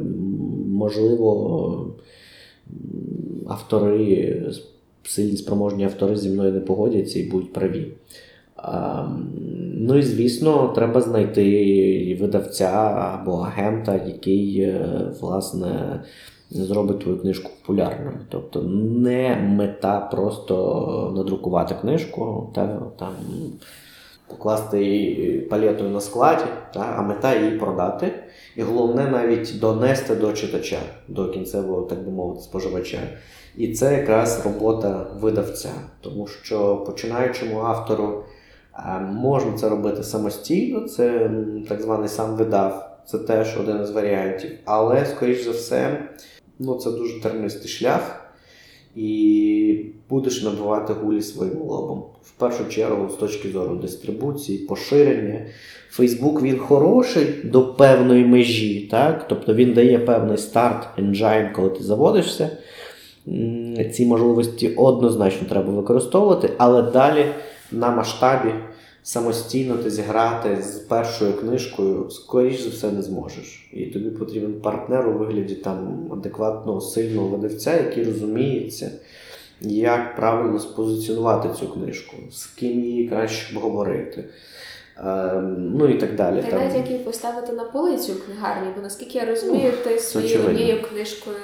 Можливо, автори, сильні спроможні автори зі мною не погодяться і будуть праві. А, Ну і звісно, треба знайти видавця або агента, який е, власне зробить твою книжку популярною. Тобто не мета просто надрукувати книжку та там покласти її палетою на складі, та, а мета її продати. І головне навіть донести до читача, до кінцевого, так би мовити, споживача. І це якраз робота видавця, тому що починаючому автору е, можна це робити самостійно, це так званий сам видав, це теж один із варіантів. Але, скоріш за все, ну, це дуже тернистий шлях, і будеш набивати гулі своїм лобом. В першу чергу, з точки зору дистрибуції, поширення. Фейсбук він хороший до певної межі, так? тобто він дає певний старт, engine, коли ти заводишся. Ці можливості однозначно треба використовувати, але далі на масштабі самостійно ти зіграти з першою книжкою, скоріш за все, не зможеш. І тобі потрібен партнер у вигляді там адекватного, сильного видавця, який розуміється, як правильно спозиціонувати цю книжку, з ким її краще обговорити. Ем, ну і так далі. Та Там- навіть як її поставити на полицю в книгарні, бо наскільки я розумію, ти своєю однією книжкою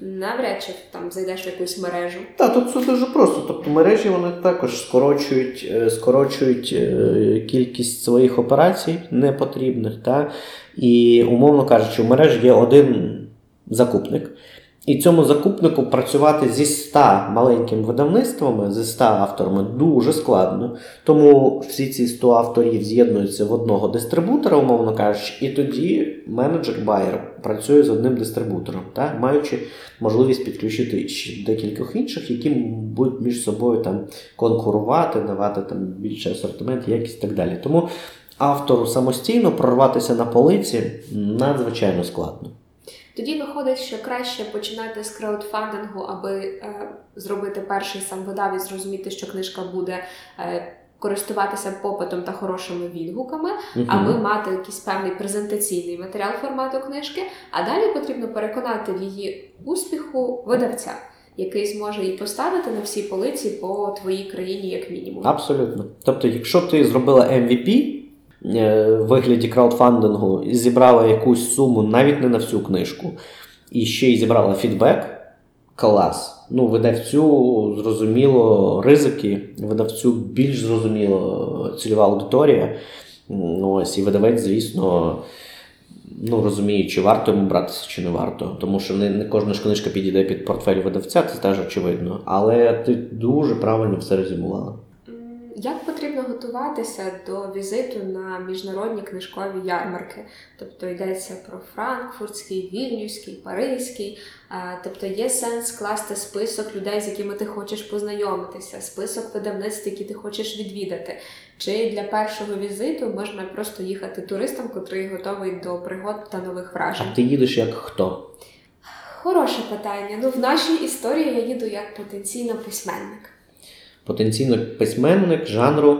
навряд чи там зайдеш в якусь мережу. Так, тут все дуже просто. Тобто мережі вони також скорочують, е, скорочують е, кількість своїх операцій непотрібних. Та? І, умовно кажучи, в мережі є один закупник. І цьому закупнику працювати зі 100 маленькими видавництвами, зі 100 авторами дуже складно. Тому всі ці 100 авторів з'єднуються в одного дистрибутора, умовно кажучи, і тоді менеджер-байер працює з одним дистрибутором, та? маючи можливість підключити ще декількох інших, які будуть між собою там конкурувати, давати там більше асортимент, якість і так далі. Тому автору самостійно прорватися на полиці надзвичайно складно. Тоді виходить, що краще починати з краудфандингу, аби е, зробити перший сам видав і зрозуміти, що книжка буде е, користуватися попитом та хорошими відгуками, Мгм. аби мати якийсь певний презентаційний матеріал формату книжки. А далі потрібно переконати в її успіху видавця, який зможе її поставити на всі полиці по твоїй країні, як мінімум. Абсолютно. Тобто, якщо ти зробила MVP в вигляді краудфандингу зібрала якусь суму навіть не на всю книжку, і ще й зібрала фідбек, клас. Ну, видавцю зрозуміло ризики, видавцю більш зрозуміло цільова аудиторія. Ось, і видавець, звісно, ну, розуміє, чи варто йому братися, чи не варто. Тому що не, не кожна ж книжка підійде під портфель видавця, це теж очевидно. Але ти дуже правильно все резюмувала. Як потрібно готуватися до візиту на міжнародні книжкові ярмарки? Тобто йдеться про франкфуртський, вільнюський, паризький. Тобто є сенс скласти список людей, з якими ти хочеш познайомитися, список видавництв, які ти хочеш відвідати. Чи для першого візиту можна просто їхати туристом, котрий готовий до пригод та нових вражень? А ти їдеш як хто? Хороше питання. Ну в нашій історії я їду як потенційно письменник. Потенційно письменник жанру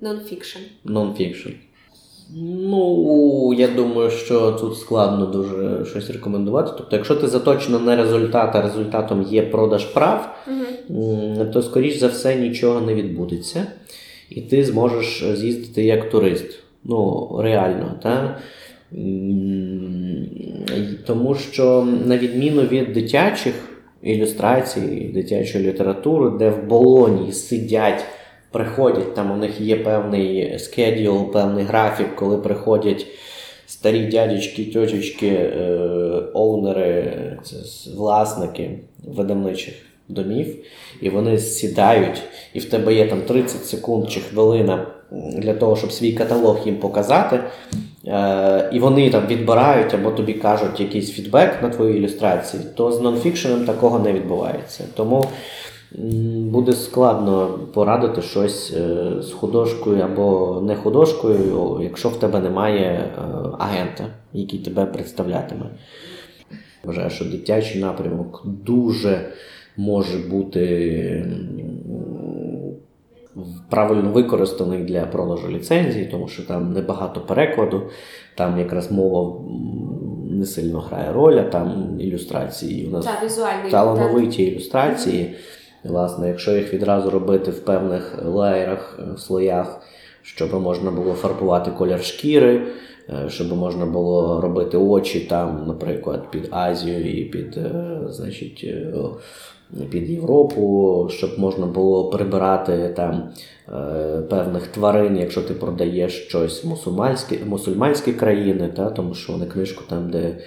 нонфікшн. нонфікшн. Ну, я думаю, що тут складно дуже щось рекомендувати. Тобто, якщо ти заточена на результат, а результатом є продаж прав, м, то, скоріш за все, нічого не відбудеться. І ти зможеш з'їздити як турист. Ну, реально, так? Тому що, на відміну від дитячих ілюстрацій, дитячої літератури, де в болоні сидять, приходять, там у них є певний скеділ, певний графік, коли приходять старі дядечки, тьотечки, е, оунери, це власники видавничих домів, і вони сідають, і в тебе є там 30 секунд чи хвилина для того, щоб свій каталог їм показати. Е, і вони там відбирають або тобі кажуть якийсь фідбек на твої ілюстрації, то з нонфікшеном такого не відбувається. Тому буде складно порадити щось е, з художкою або не художкою, якщо в тебе немає е, агента, який тебе представлятиме. Вважаю, що дитячий напрямок дуже може бути правильно використаний для продажу ліцензії, тому що там небагато перекладу, там якраз мова не сильно грає роль, а там ілюстрації. У нас Та талановиті ілюстрації. Власне, якщо їх відразу робити в певних лаєрах, в слоях, щоб можна було фарбувати колір шкіри, е, щоб можна було робити очі там, наприклад, під Азію і під, е, значить, е, під Європу, щоб можна було прибирати там е, певних тварин, якщо ти продаєш щось мусульманські, мусульманські країни, та, тому що вони книжку там, де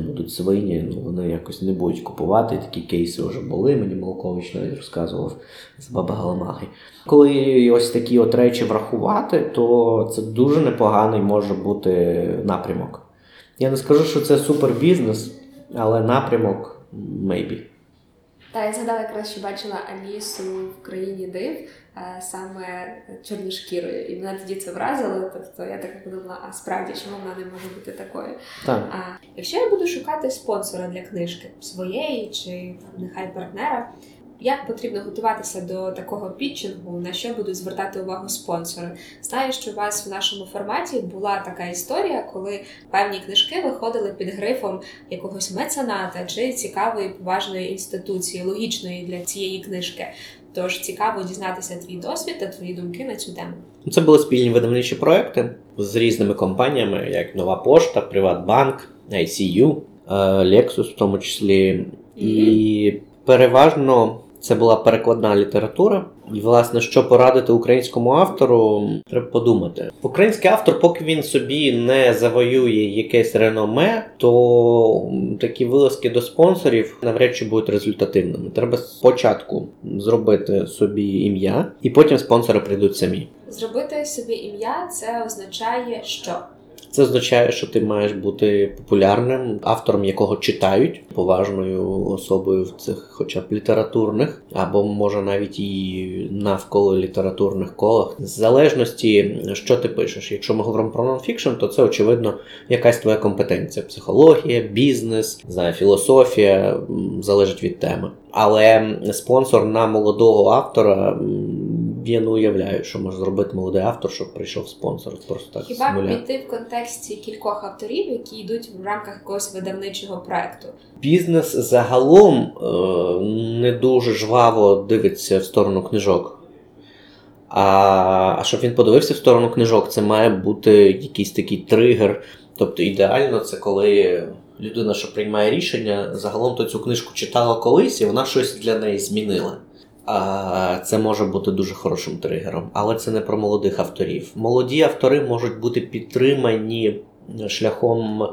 будуть свині, ну вони якось не будуть купувати. Такі кейси вже були. Мені Малкович навіть розказував з Баба Галамаги. Коли ось такі от речі врахувати, то це дуже непоганий може бути напрямок. Я не скажу, що це супер бізнес, але напрямок maybe. Та я згадала якраз, що бачила Алісу в країні див е, саме чорношкірою, і мене тоді це вразило. Тобто я так подумала, а справді чому вона не може бути такою? Так. А якщо я буду шукати спонсора для книжки своєї чи нехай партнера, як потрібно готуватися до такого пітчингу, на що будуть звертати увагу спонсори? Знаю, що у вас в нашому форматі була така історія, коли певні книжки виходили під грифом якогось мецената чи цікавої поважної інституції, логічної для цієї книжки. Тож цікаво дізнатися твій досвід та твої думки на цю тему. Це були спільні видавничі проекти з різними компаніями, як Нова Пошта, Приватбанк, ICU, е, Lexus в тому числі. І переважно це була перекладна література. І, власне, що порадити українському автору, треба подумати. Український автор, поки він собі не завоює якесь реноме, то такі вилазки до спонсорів навряд чи будуть результативними. Треба спочатку зробити собі ім'я, і потім спонсори прийдуть самі. Зробити собі ім'я це означає, що Це означає, що ти маєш бути популярним автором, якого читають, поважною особою в цих, хоча б літературних, або може навіть і навколо літературних колах. В залежності, що ти пишеш. Якщо ми говоримо про нонфікшн, то це очевидно якась твоя компетенція: психологія, бізнес, не знаю, філософія залежить від теми. Але спонсор на молодого автора. Я не уявляю, що може зробити молодий автор, щоб прийшов спонсор просто так. хіба нуля. піти в контексті кількох авторів, які йдуть в рамках якогось видавничого проекту. Бізнес загалом е, не дуже жваво дивиться в сторону книжок. А, а щоб він подивився в сторону книжок, це має бути якийсь такий тригер. Тобто ідеально це коли людина, що приймає рішення, загалом то цю книжку читала колись, і вона щось для неї змінила. А це може бути дуже хорошим тригером, але це не про молодих авторів. Молоді автори можуть бути підтримані шляхом е,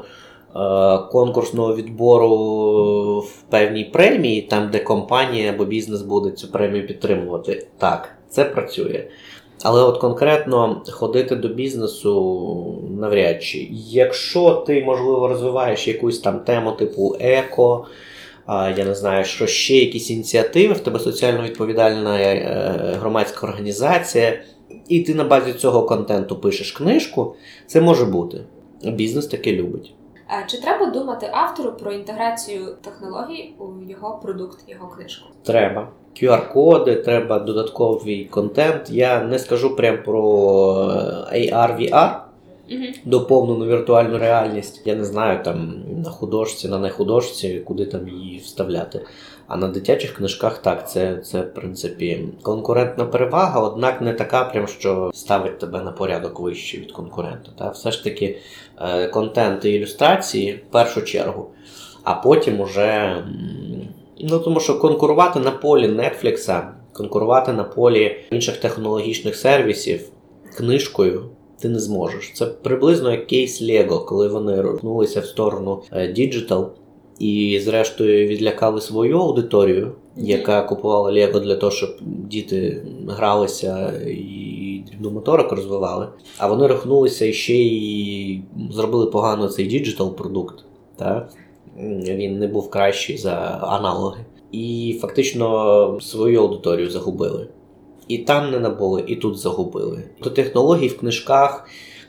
конкурсного відбору в певній премії, там, де компанія або бізнес буде цю премію підтримувати. Так, це працює. Але от конкретно ходити до бізнесу навряд чи. Якщо ти, можливо, розвиваєш якусь там тему типу еко, я не знаю, що ще якісь ініціативи, в тебе соціально відповідальна е, громадська організація, і ти на базі цього контенту пишеш книжку, це може бути. Бізнес таке любить. Чи треба думати автору про інтеграцію технологій у його продукт, його книжку? Треба. QR-коди, треба додатковий контент. Я не скажу прям про е, AR, VR. Доповнену віртуальну реальність. Я не знаю там на художці, на нехудожці, куди там її вставляти. А на дитячих книжках так, це, це в принципі конкурентна перевага, однак не така, прям що ставить тебе на порядок вище від конкурента. Та? Все ж таки е, контент і ілюстрації в першу чергу, а потім уже. Ну, тому що конкурувати на полі Netflix, конкурувати на полі інших технологічних сервісів книжкою ти не зможеш. Це приблизно як кейс Lego, коли вони рухнулися в сторону е, digital і, зрештою, відлякали свою аудиторію, яка купувала Lego для того, щоб діти гралися і дрібну моторику розвивали. А вони рухнулися і ще і зробили погано цей digital продукт. Він не був кращий за аналоги. І фактично свою аудиторію загубили. І там не набули, і тут загубили. До технологій в книжках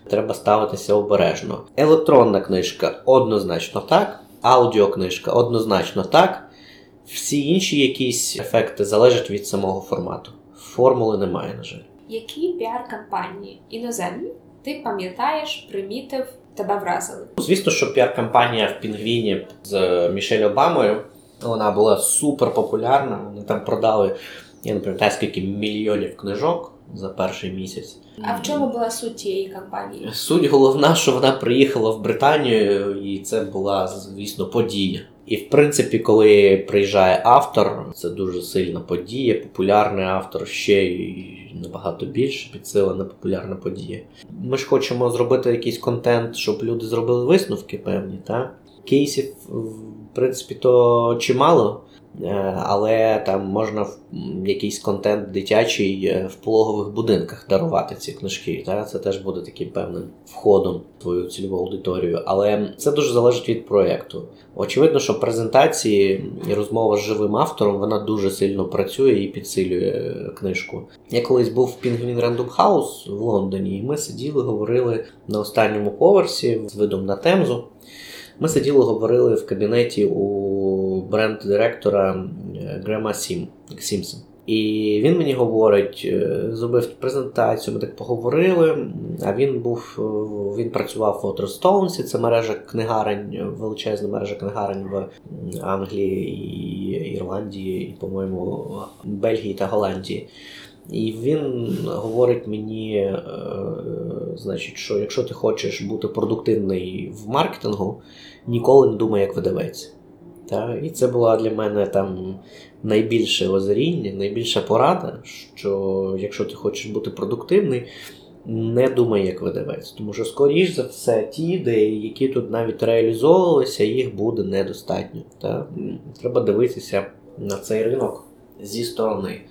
треба ставитися обережно. Електронна книжка однозначно так, аудіокнижка однозначно так. Всі інші якісь ефекти залежать від самого формату. Формули немає, на жаль. Які піар-кампанії іноземні ти пам'ятаєш, примітив, тебе вразили? Звісно, що піар-кампанія в Пінгвіні з Мішель Обамою вона була супер популярна. Вони там продали, я не пам'ятаю скільки мільйонів книжок. за перший місяць. А в чому була суть цієї кампанії? Суть головна, що вона приїхала в Британію, і це була, звісно, подія. І в принципі, коли приїжджає автор, це дуже сильна подія, популярний автор ще й набагато більше підсилена популярна подія. Ми ж хочемо зробити якийсь контент, щоб люди зробили висновки певні, так? Кейсів, в принципі, то чимало. Е, Але там можна якийсь контент дитячий е, в пологових будинках дарувати ці книжки. Та? Це теж буде таким певним входом в твою цільову аудиторію. Але це дуже залежить від проєкту. Очевидно, що презентації і розмова з живим автором вона дуже сильно працює і підсилює книжку. Я колись був в Penguin Random House в Лондоні, і ми сиділи, говорили на останньому поверсі з видом на Темзу. Ми сиділи, говорили в кабінеті у бренд-директора е, Грема Сім, Сімса. І він мені говорить, е, зробив презентацію, ми так поговорили. А він був, е, він працював в Waterstones, це мережа книгарень, величезна мережа книгарень в Англії і Ірландії, і, по-моєму, Бельгії та Голландії. І він говорить мені, значить, що якщо ти хочеш бути продуктивний в маркетингу, ніколи не думай як видавець. Та? І це була для мене там найбільше озаріння, найбільша порада, що якщо ти хочеш бути продуктивний, не думай як видавець. Тому що, скоріш за все, ті ідеї, які тут навіть реалізовувалися, їх буде недостатньо. Та? Треба дивитися на цей ринок зі сторони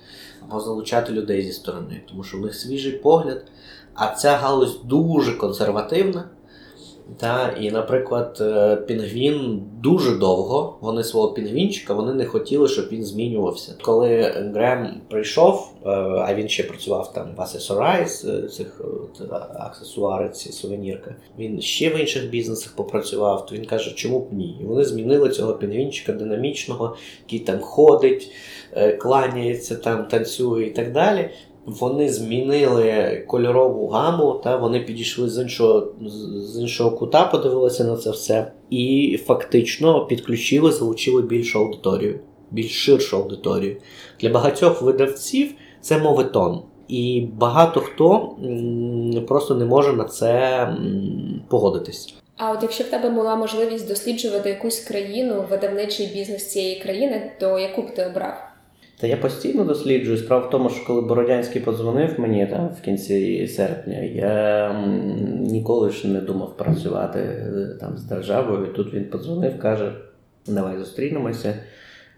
або залучати людей зі сторони, тому що в них свіжий погляд, а ця галузь дуже консервативна. Та, і, наприклад, е, Пінгвін дуже довго, вони свого пінгвінчика вони не хотіли, щоб він змінювався. Коли Грем прийшов, е, а він ще працював там в Accessorize, е, цих аксесуари, ці сувенірки, він ще в інших бізнесах попрацював, то він каже, чому б ні? І вони змінили цього пінгвінчика динамічного, який там ходить, кланяється, там, танцює і так далі. Вони змінили кольорову гаму, та вони підійшли з іншого, з- іншого кута, подивилися на це все, і фактично підключили, залучили більшу аудиторію, більш ширшу аудиторію. Для багатьох видавців це моветон. І багато хто просто не може на це погодитись. А от якщо в тебе була можливість досліджувати якусь країну, видавничий бізнес цієї країни, то яку б ти обрав? Та я постійно досліджую. Справа в тому, що коли Бородянський подзвонив мені там в кінці серпня, я ніколи ж не думав працювати е, там з державою. Тут він подзвонив, каже: давай зустрінемося.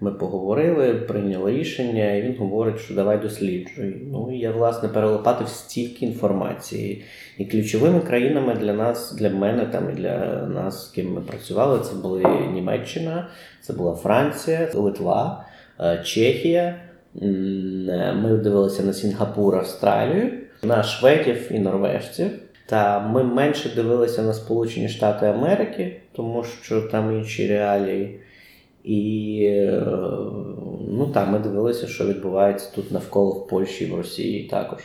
Ми поговорили, прийняли рішення, і він говорить, що давай досліджуй. Ну і я власне перелопатив стільки інформації. І ключовими країнами для нас, для мене там і для нас, з ким ми працювали, це були Німеччина, це була Франція, Литва. Е, Чехія. Е, Ми дивилися на Сінгапур, Австралію, на шведів і норвежців. Та ми менше дивилися на Сполучені Штати Америки, тому що там інші реалії. І е, ну, так, ми дивилися, що відбувається тут навколо в Польщі в Росії також.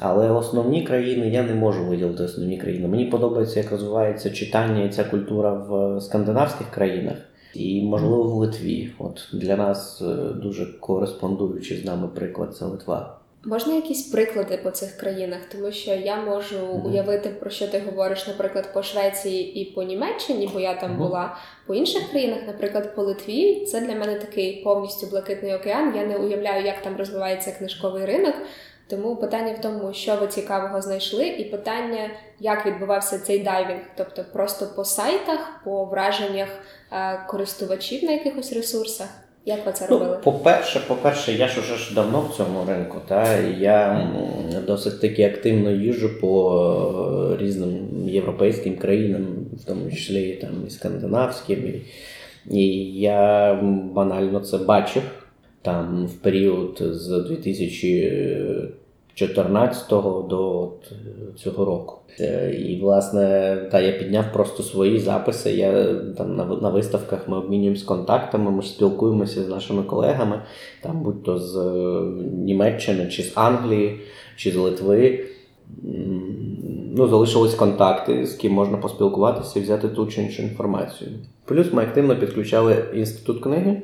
Але основні країни я не можу виділити основні країни. Мені подобається, як розвивається читання і ця культура в скандинавських країнах. І, можливо, в Литві. От для нас е, дуже кореспондуючий з нами приклад це Литва. Можна якісь приклади по цих країнах, тому що я можу Мгм. уявити про що ти говориш, наприклад, по Швеції і по Німеччині, бо я там Мгм. була. По інших країнах, наприклад, по Литві, це для мене такий повністю блакитний океан. Я не уявляю, як там розвивається книжковий ринок. Тому питання в тому, що ви цікавого знайшли, і питання, як відбувався цей дайвінг, тобто просто по сайтах, по враженнях е, користувачів на якихось ресурсах. Як ви це Ну, робили? по-перше, по-перше, я ж уже ж давно в цьому ринку, та і я досить таки активно їжджу по е, різним європейським країнам, в тому числі там і скандинавським. І я банально це бачив там в період з 2014 до цього року. Е, І, власне, та, я підняв просто свої записи. Я там на, на виставках ми обмінюємося контактами, ми ж спілкуємося з нашими колегами, там будь то з е, Німеччини, чи з Англії, чи з Литви. Ну, залишились контакти, з ким можна поспілкуватися і взяти ту чи іншу інформацію. Плюс ми активно підключали інститут книги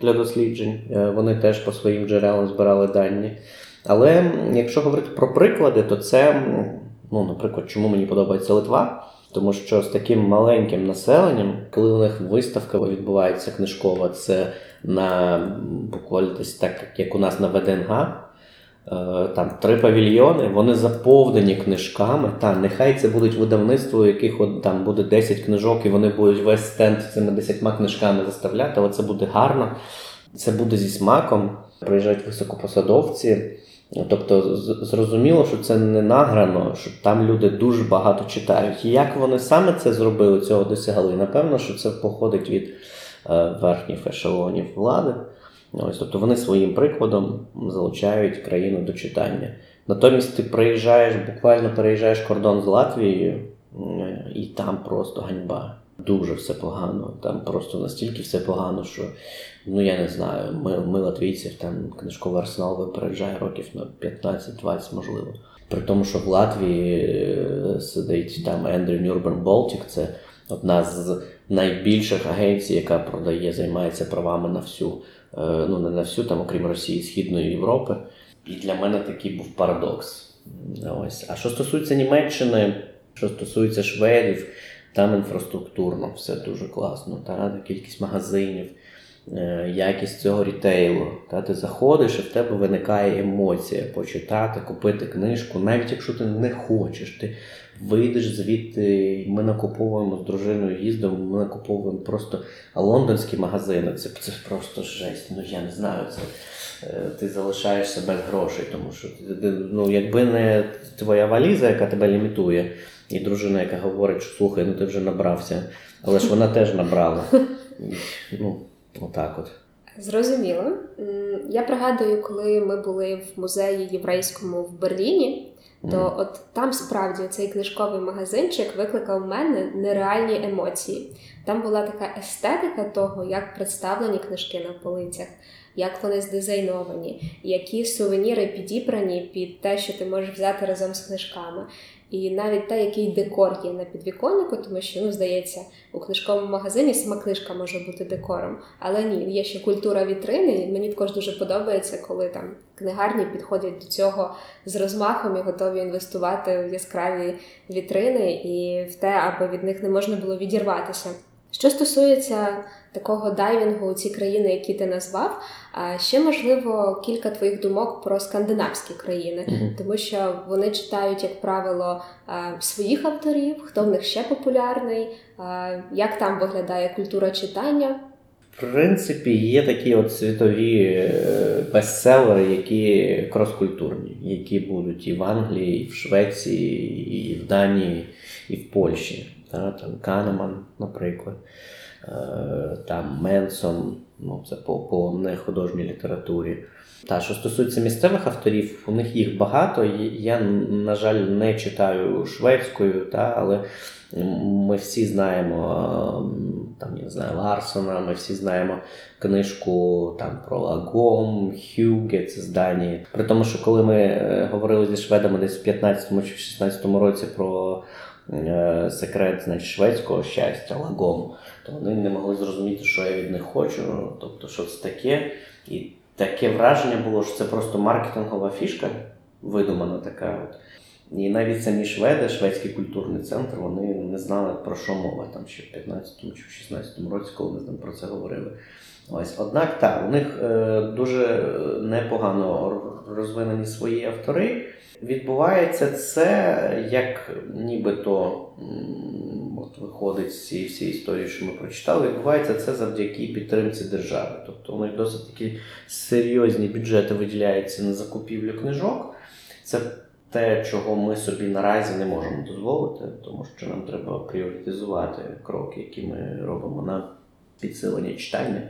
для досліджень. Е, Вони теж по своїм джерелам збирали дані. Але якщо говорити про приклади, то це, ну, наприклад, чому мені подобається Литва. Тому що з таким маленьким населенням, коли у них виставка відбувається книжкова, це на буквально десь так, як у нас на ВДНГ, там три павільйони, вони заповнені книжками. Та нехай це будуть видавництво, яких от, там буде 10 книжок, і вони будуть весь стенд цими 10 книжками заставляти, але це буде гарно, це буде зі смаком. Приїжджають високопосадовці. Тобто зрозуміло, що це не награно, що там люди дуже багато читають. І як вони саме це зробили, цього досягли? Напевно, що це походить від е, верхніх ешелонів влади. Ось, тобто вони своїм прикладом залучають країну до читання. Натомість ти приїжджаєш, буквально переїжджаєш кордон з Латвією, і там просто ганьба. Дуже все погано. Там просто настільки все погано, що ну я не знаю. Ми, ми латвійців там книжковий арсенал випереджає років на 15-20, можливо. При тому, що в Латвії е, сидить там Ендрю Нюрберн Болтік, це одна з найбільших агенцій, яка продає, займається правами на всю, е, ну не на всю, там, окрім Росії, Східної Європи. І для мене такий був парадокс. Ось. А що стосується Німеччини, що стосується шведів, там інфраструктурно все дуже класно. Та? Кількість магазинів, е, якість цього рітейлу. Та? Ти заходиш і в тебе виникає емоція почитати, купити книжку, навіть якщо ти не хочеш. Ти вийдеш звідти, ми накуповуємо з дружиною їздимо, ми накуповуємо просто лондонські магазини. Це, це просто жесть. Ну я не знаю. Це, е, ти залишаєшся без грошей, тому що ну, якби не твоя валіза, яка тебе лімітує, і дружина, яка говорить, що слухай, ну ти вже набрався, але ж вона теж набрала. Ну, отак от. Зрозуміло. Я пригадую, коли ми були в музеї єврейському в Берліні, то от там справді цей книжковий магазинчик викликав в мене нереальні емоції. Там була така естетика того, як представлені книжки на полицях, як вони здизайновані, які сувеніри підібрані під те, що ти можеш взяти разом з книжками. І навіть те, який декор є на підвіконнику, тому що ну здається, у книжковому магазині сама книжка може бути декором. Але ні, є ще культура вітрини, і мені також дуже подобається, коли там книгарні підходять до цього з розмахом і готові інвестувати в яскраві вітрини і в те, аби від них не можна було відірватися. Що стосується такого дайвінгу у ці країни, які ти назвав, ще можливо кілька твоїх думок про скандинавські країни, Мгм. тому що вони читають, як правило, своїх авторів, хто в них ще популярний, як там виглядає культура читання. В принципі, є такі от світові е, бестселери, які кроскультурні, які будуть і в Англії, і в Швеції, і в Данії, і в Польщі. Та, там Канеман, наприклад, е, там Менсон, ну це по, по нехудожній літературі. Та, що стосується місцевих авторів, у них їх багато. Я, на жаль, не читаю шведською, та, але ми всі знаємо ем, там, я знаю, Ларсона, ми всі знаємо книжку там про Лагом, Хюге, з Данії. При тому, що коли ми е, говорили зі шведами десь в 15-му чи в 16-му році про секрет значить, шведського щастя, Лагом, то вони не могли зрозуміти, що я від них хочу, тобто, що це таке. І таке враження було, що це просто маркетингова фішка, видумана така. От. І навіть самі шведи, шведський культурний центр, вони не знали про що мова там ще в 15-му чи в 16-му році, коли ми там про це говорили. Ось, однак так, у них е, дуже непогано розвинені свої автори. Відбувається це, як нібито от виходить з цієї всієї історії, що ми прочитали, відбувається це завдяки підтримці держави. Тобто у них досить такі серйозні бюджети виділяються на закупівлю книжок. Це те, чого ми собі наразі не можемо дозволити, тому що нам треба пріоритизувати кроки, які ми робимо на підсилення читання.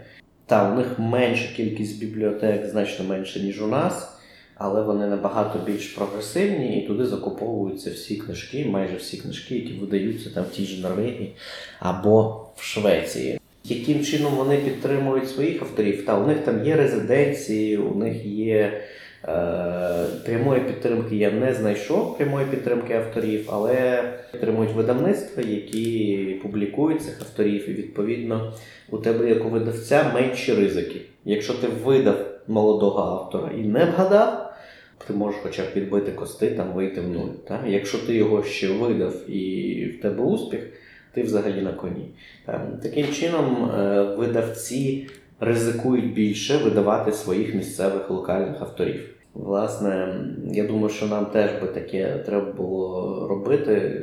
Та у них менша кількість бібліотек, значно менше, ніж у нас, але вони набагато більш прогресивні і туди закуповуються всі книжки, майже всі книжки, які видаються там в тій же Норвегії або в Швеції. Яким чином вони підтримують своїх авторів? Та у них там є резиденції, у них є Е, Прямої підтримки я не знайшов прямої підтримки авторів, але підтримують видавництва, які публікують цих авторів, і відповідно у тебе, як у видавця, менші ризики. Якщо ти видав молодого автора і не вгадав, ти можеш хоча б підбити кости, там вийти в нуль. Та? Якщо ти його ще видав і в тебе успіх, ти взагалі на коні. Та? Таким чином, е, видавці ризикують більше видавати своїх місцевих локальних авторів. Власне, я думаю, що нам теж би таке треба було робити.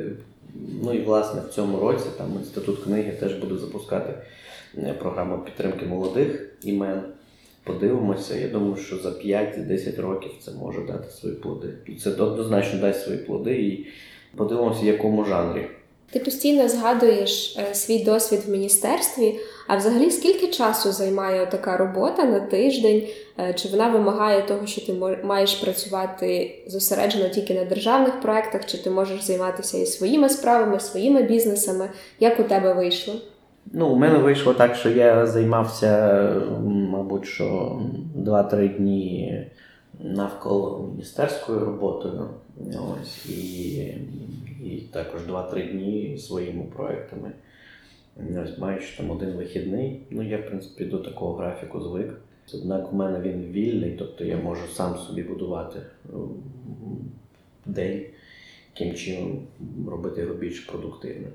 Ну і власне в цьому році там інститут книги теж буде запускати е, програму підтримки молодих імен. Подивимося. Я думаю, що за 5-10 років це може дати свої плоди. Це однозначно дасть свої плоди. І подивимося, в якому жанрі. Ти постійно згадуєш е, свій досвід в міністерстві. А взагалі, скільки часу займає така робота на тиждень? Е, Чи вона вимагає того, що ти маєш працювати зосереджено тільки на державних проектах, чи ти можеш займатися і своїми справами, своїми бізнесами? Як у тебе вийшло? Ну, у мене вийшло так, що я займався, мабуть, що 2-3 дні навколо міністерською роботою. Ось, і, і також 2-3 дні своїми проектами. Ось маючи там один вихідний. Ну, я, в принципі, до такого графіку звик. Однак у мене він вільний, тобто я можу сам собі будувати день, яким чином робити його більш продуктивним.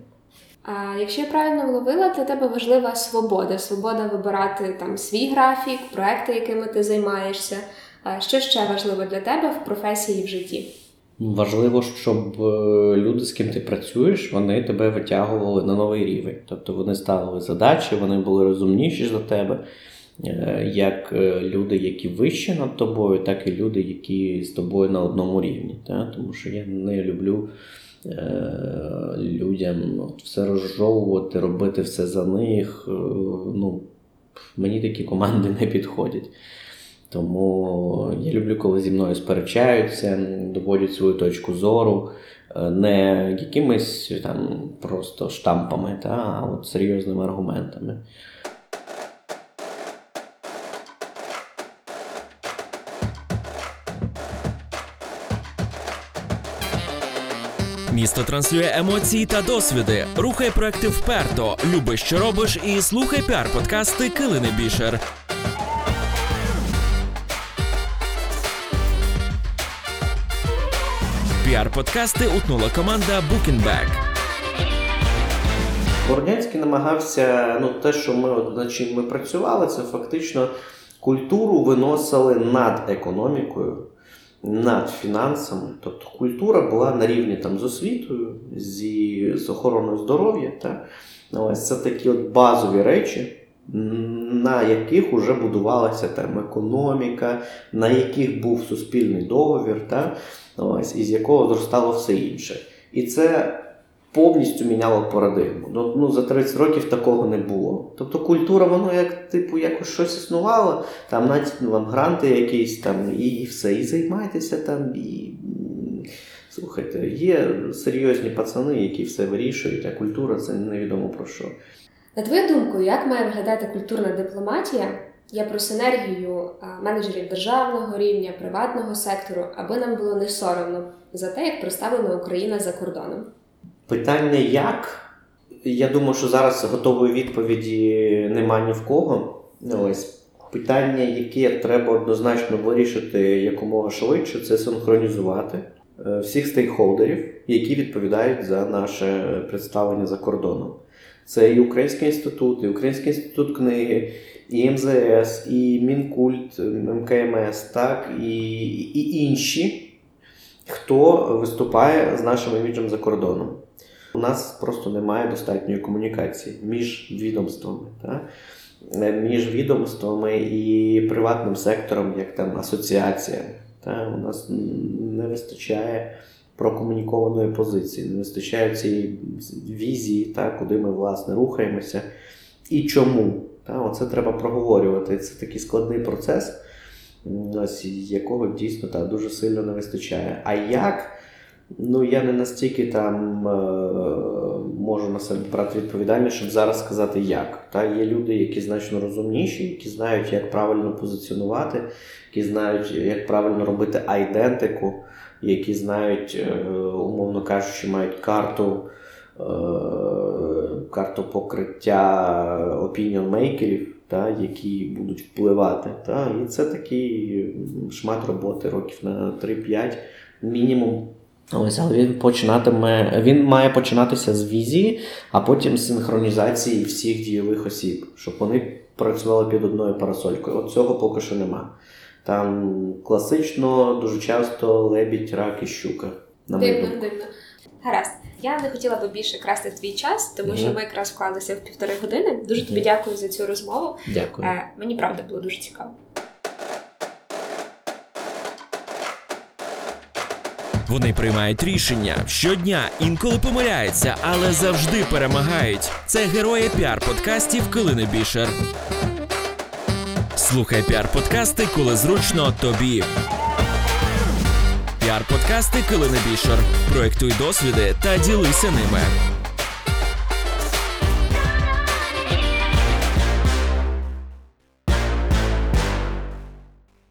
Якщо я правильно вловила, для тебе важлива свобода, свобода вибирати там свій графік, проекти, якими ти займаєшся. Що ще важливо для тебе в професії і в житті? Важливо, щоб е, люди, з ким ти працюєш, вони тебе витягували на новий рівень. Тобто вони ставили задачі, вони були розумніші за тебе, Е, як е, люди, які вище над тобою, так і люди, які з тобою на одному рівні. Тому що я не люблю людям от, все розжовувати, робити все за них. Е, Ну, мені такі команди не підходять. Тому я люблю, коли зі мною сперечаються, доводять свою точку зору, е, не якимись там просто штампами, та, а от серйозними аргументами. Місто транслює емоції та досвіди. Рухай проекти вперто. Люби, що робиш, і слухай піар-подкасти Килини Бішер. Піар-подкасти утнула команда Bookingback. Бородянський намагався, ну, те, що ми над чим ми працювали, це фактично культуру виносили над економікою, над фінансами. Тобто культура була на рівні там, з освітою, зі, з охороною здоров'я. Та? Ось це такі от базові речі, на яких вже будувалася там економіка, на яких був суспільний договір, та? Ось, із якого зростало все інше. І це повністю міняло парадигму. Ну, ну, за 30 років такого не було. Тобто культура, воно як типу якось щось існувало, там навіть вам гранти якісь там, і, і все, і займайтеся там. І... Слухайте, є серйозні пацани, які все вирішують, а культура це невідомо про що. На твою думку, як має виглядати культурна дипломатія? Я про синергію менеджерів державного рівня, приватного сектору, аби нам було не соромно за те, як представлена Україна за кордоном. Питання як? Я думаю, що зараз готової відповіді нема ні в кого. Ну, Ось. Питання, яке треба однозначно вирішити якомога швидше, це синхронізувати е, всіх стейкхолдерів, які відповідають за наше представлення за кордоном. Це і Український інститут, і Український інститут книги, і МЗС, і Мінкульт, МКМС, так, і, і інші, хто виступає з нашим іміджем за кордоном. У нас просто немає достатньої комунікації між відомствами. Та? Е, Між відомствами і приватним сектором, як там асоціація. Та? У нас не вистачає прокомунікованої позиції, не вистачає цієї візії, та? куди ми власне рухаємося і чому. Та? Оце треба проговорювати. Це такий складний процес, якого дійсно та, дуже сильно не вистачає. А як? Ну, я не настільки там е, можу на себе брати відповідальність, щоб зараз сказати як. Та є люди, які значно розумніші, які знають, як правильно позиціонувати, які знають, як правильно робити айдентику, які знають, е, умовно кажучи, мають карту, е, карту покриття опініон-мейкерів. які будуть впливати. Та, і це такий шмат роботи років на 3-5 мінімум. Ось, але він починатиме, він має починатися з візії, а потім з синхронізації всіх дійових осіб, щоб вони працювали під одною парасолькою. От цього поки що нема. Там класично дуже часто лебідь, рак і щука. На Дивно, дивно. Гаразд. Я не хотіла би більше красти твій час, тому що ми якраз вклалися в півтори години. Дуже тобі дякую за цю розмову. Дякую. Е, мені правда було дуже цікаво. Вони приймають рішення щодня, інколи помиляються, але завжди перемагають. Це герої піар-подкастів Килини Бішер. Слухай піар-подкасти, коли зручно тобі. Піар-подкасти Килини Бішер. Проектуй досвіди та ділися ними.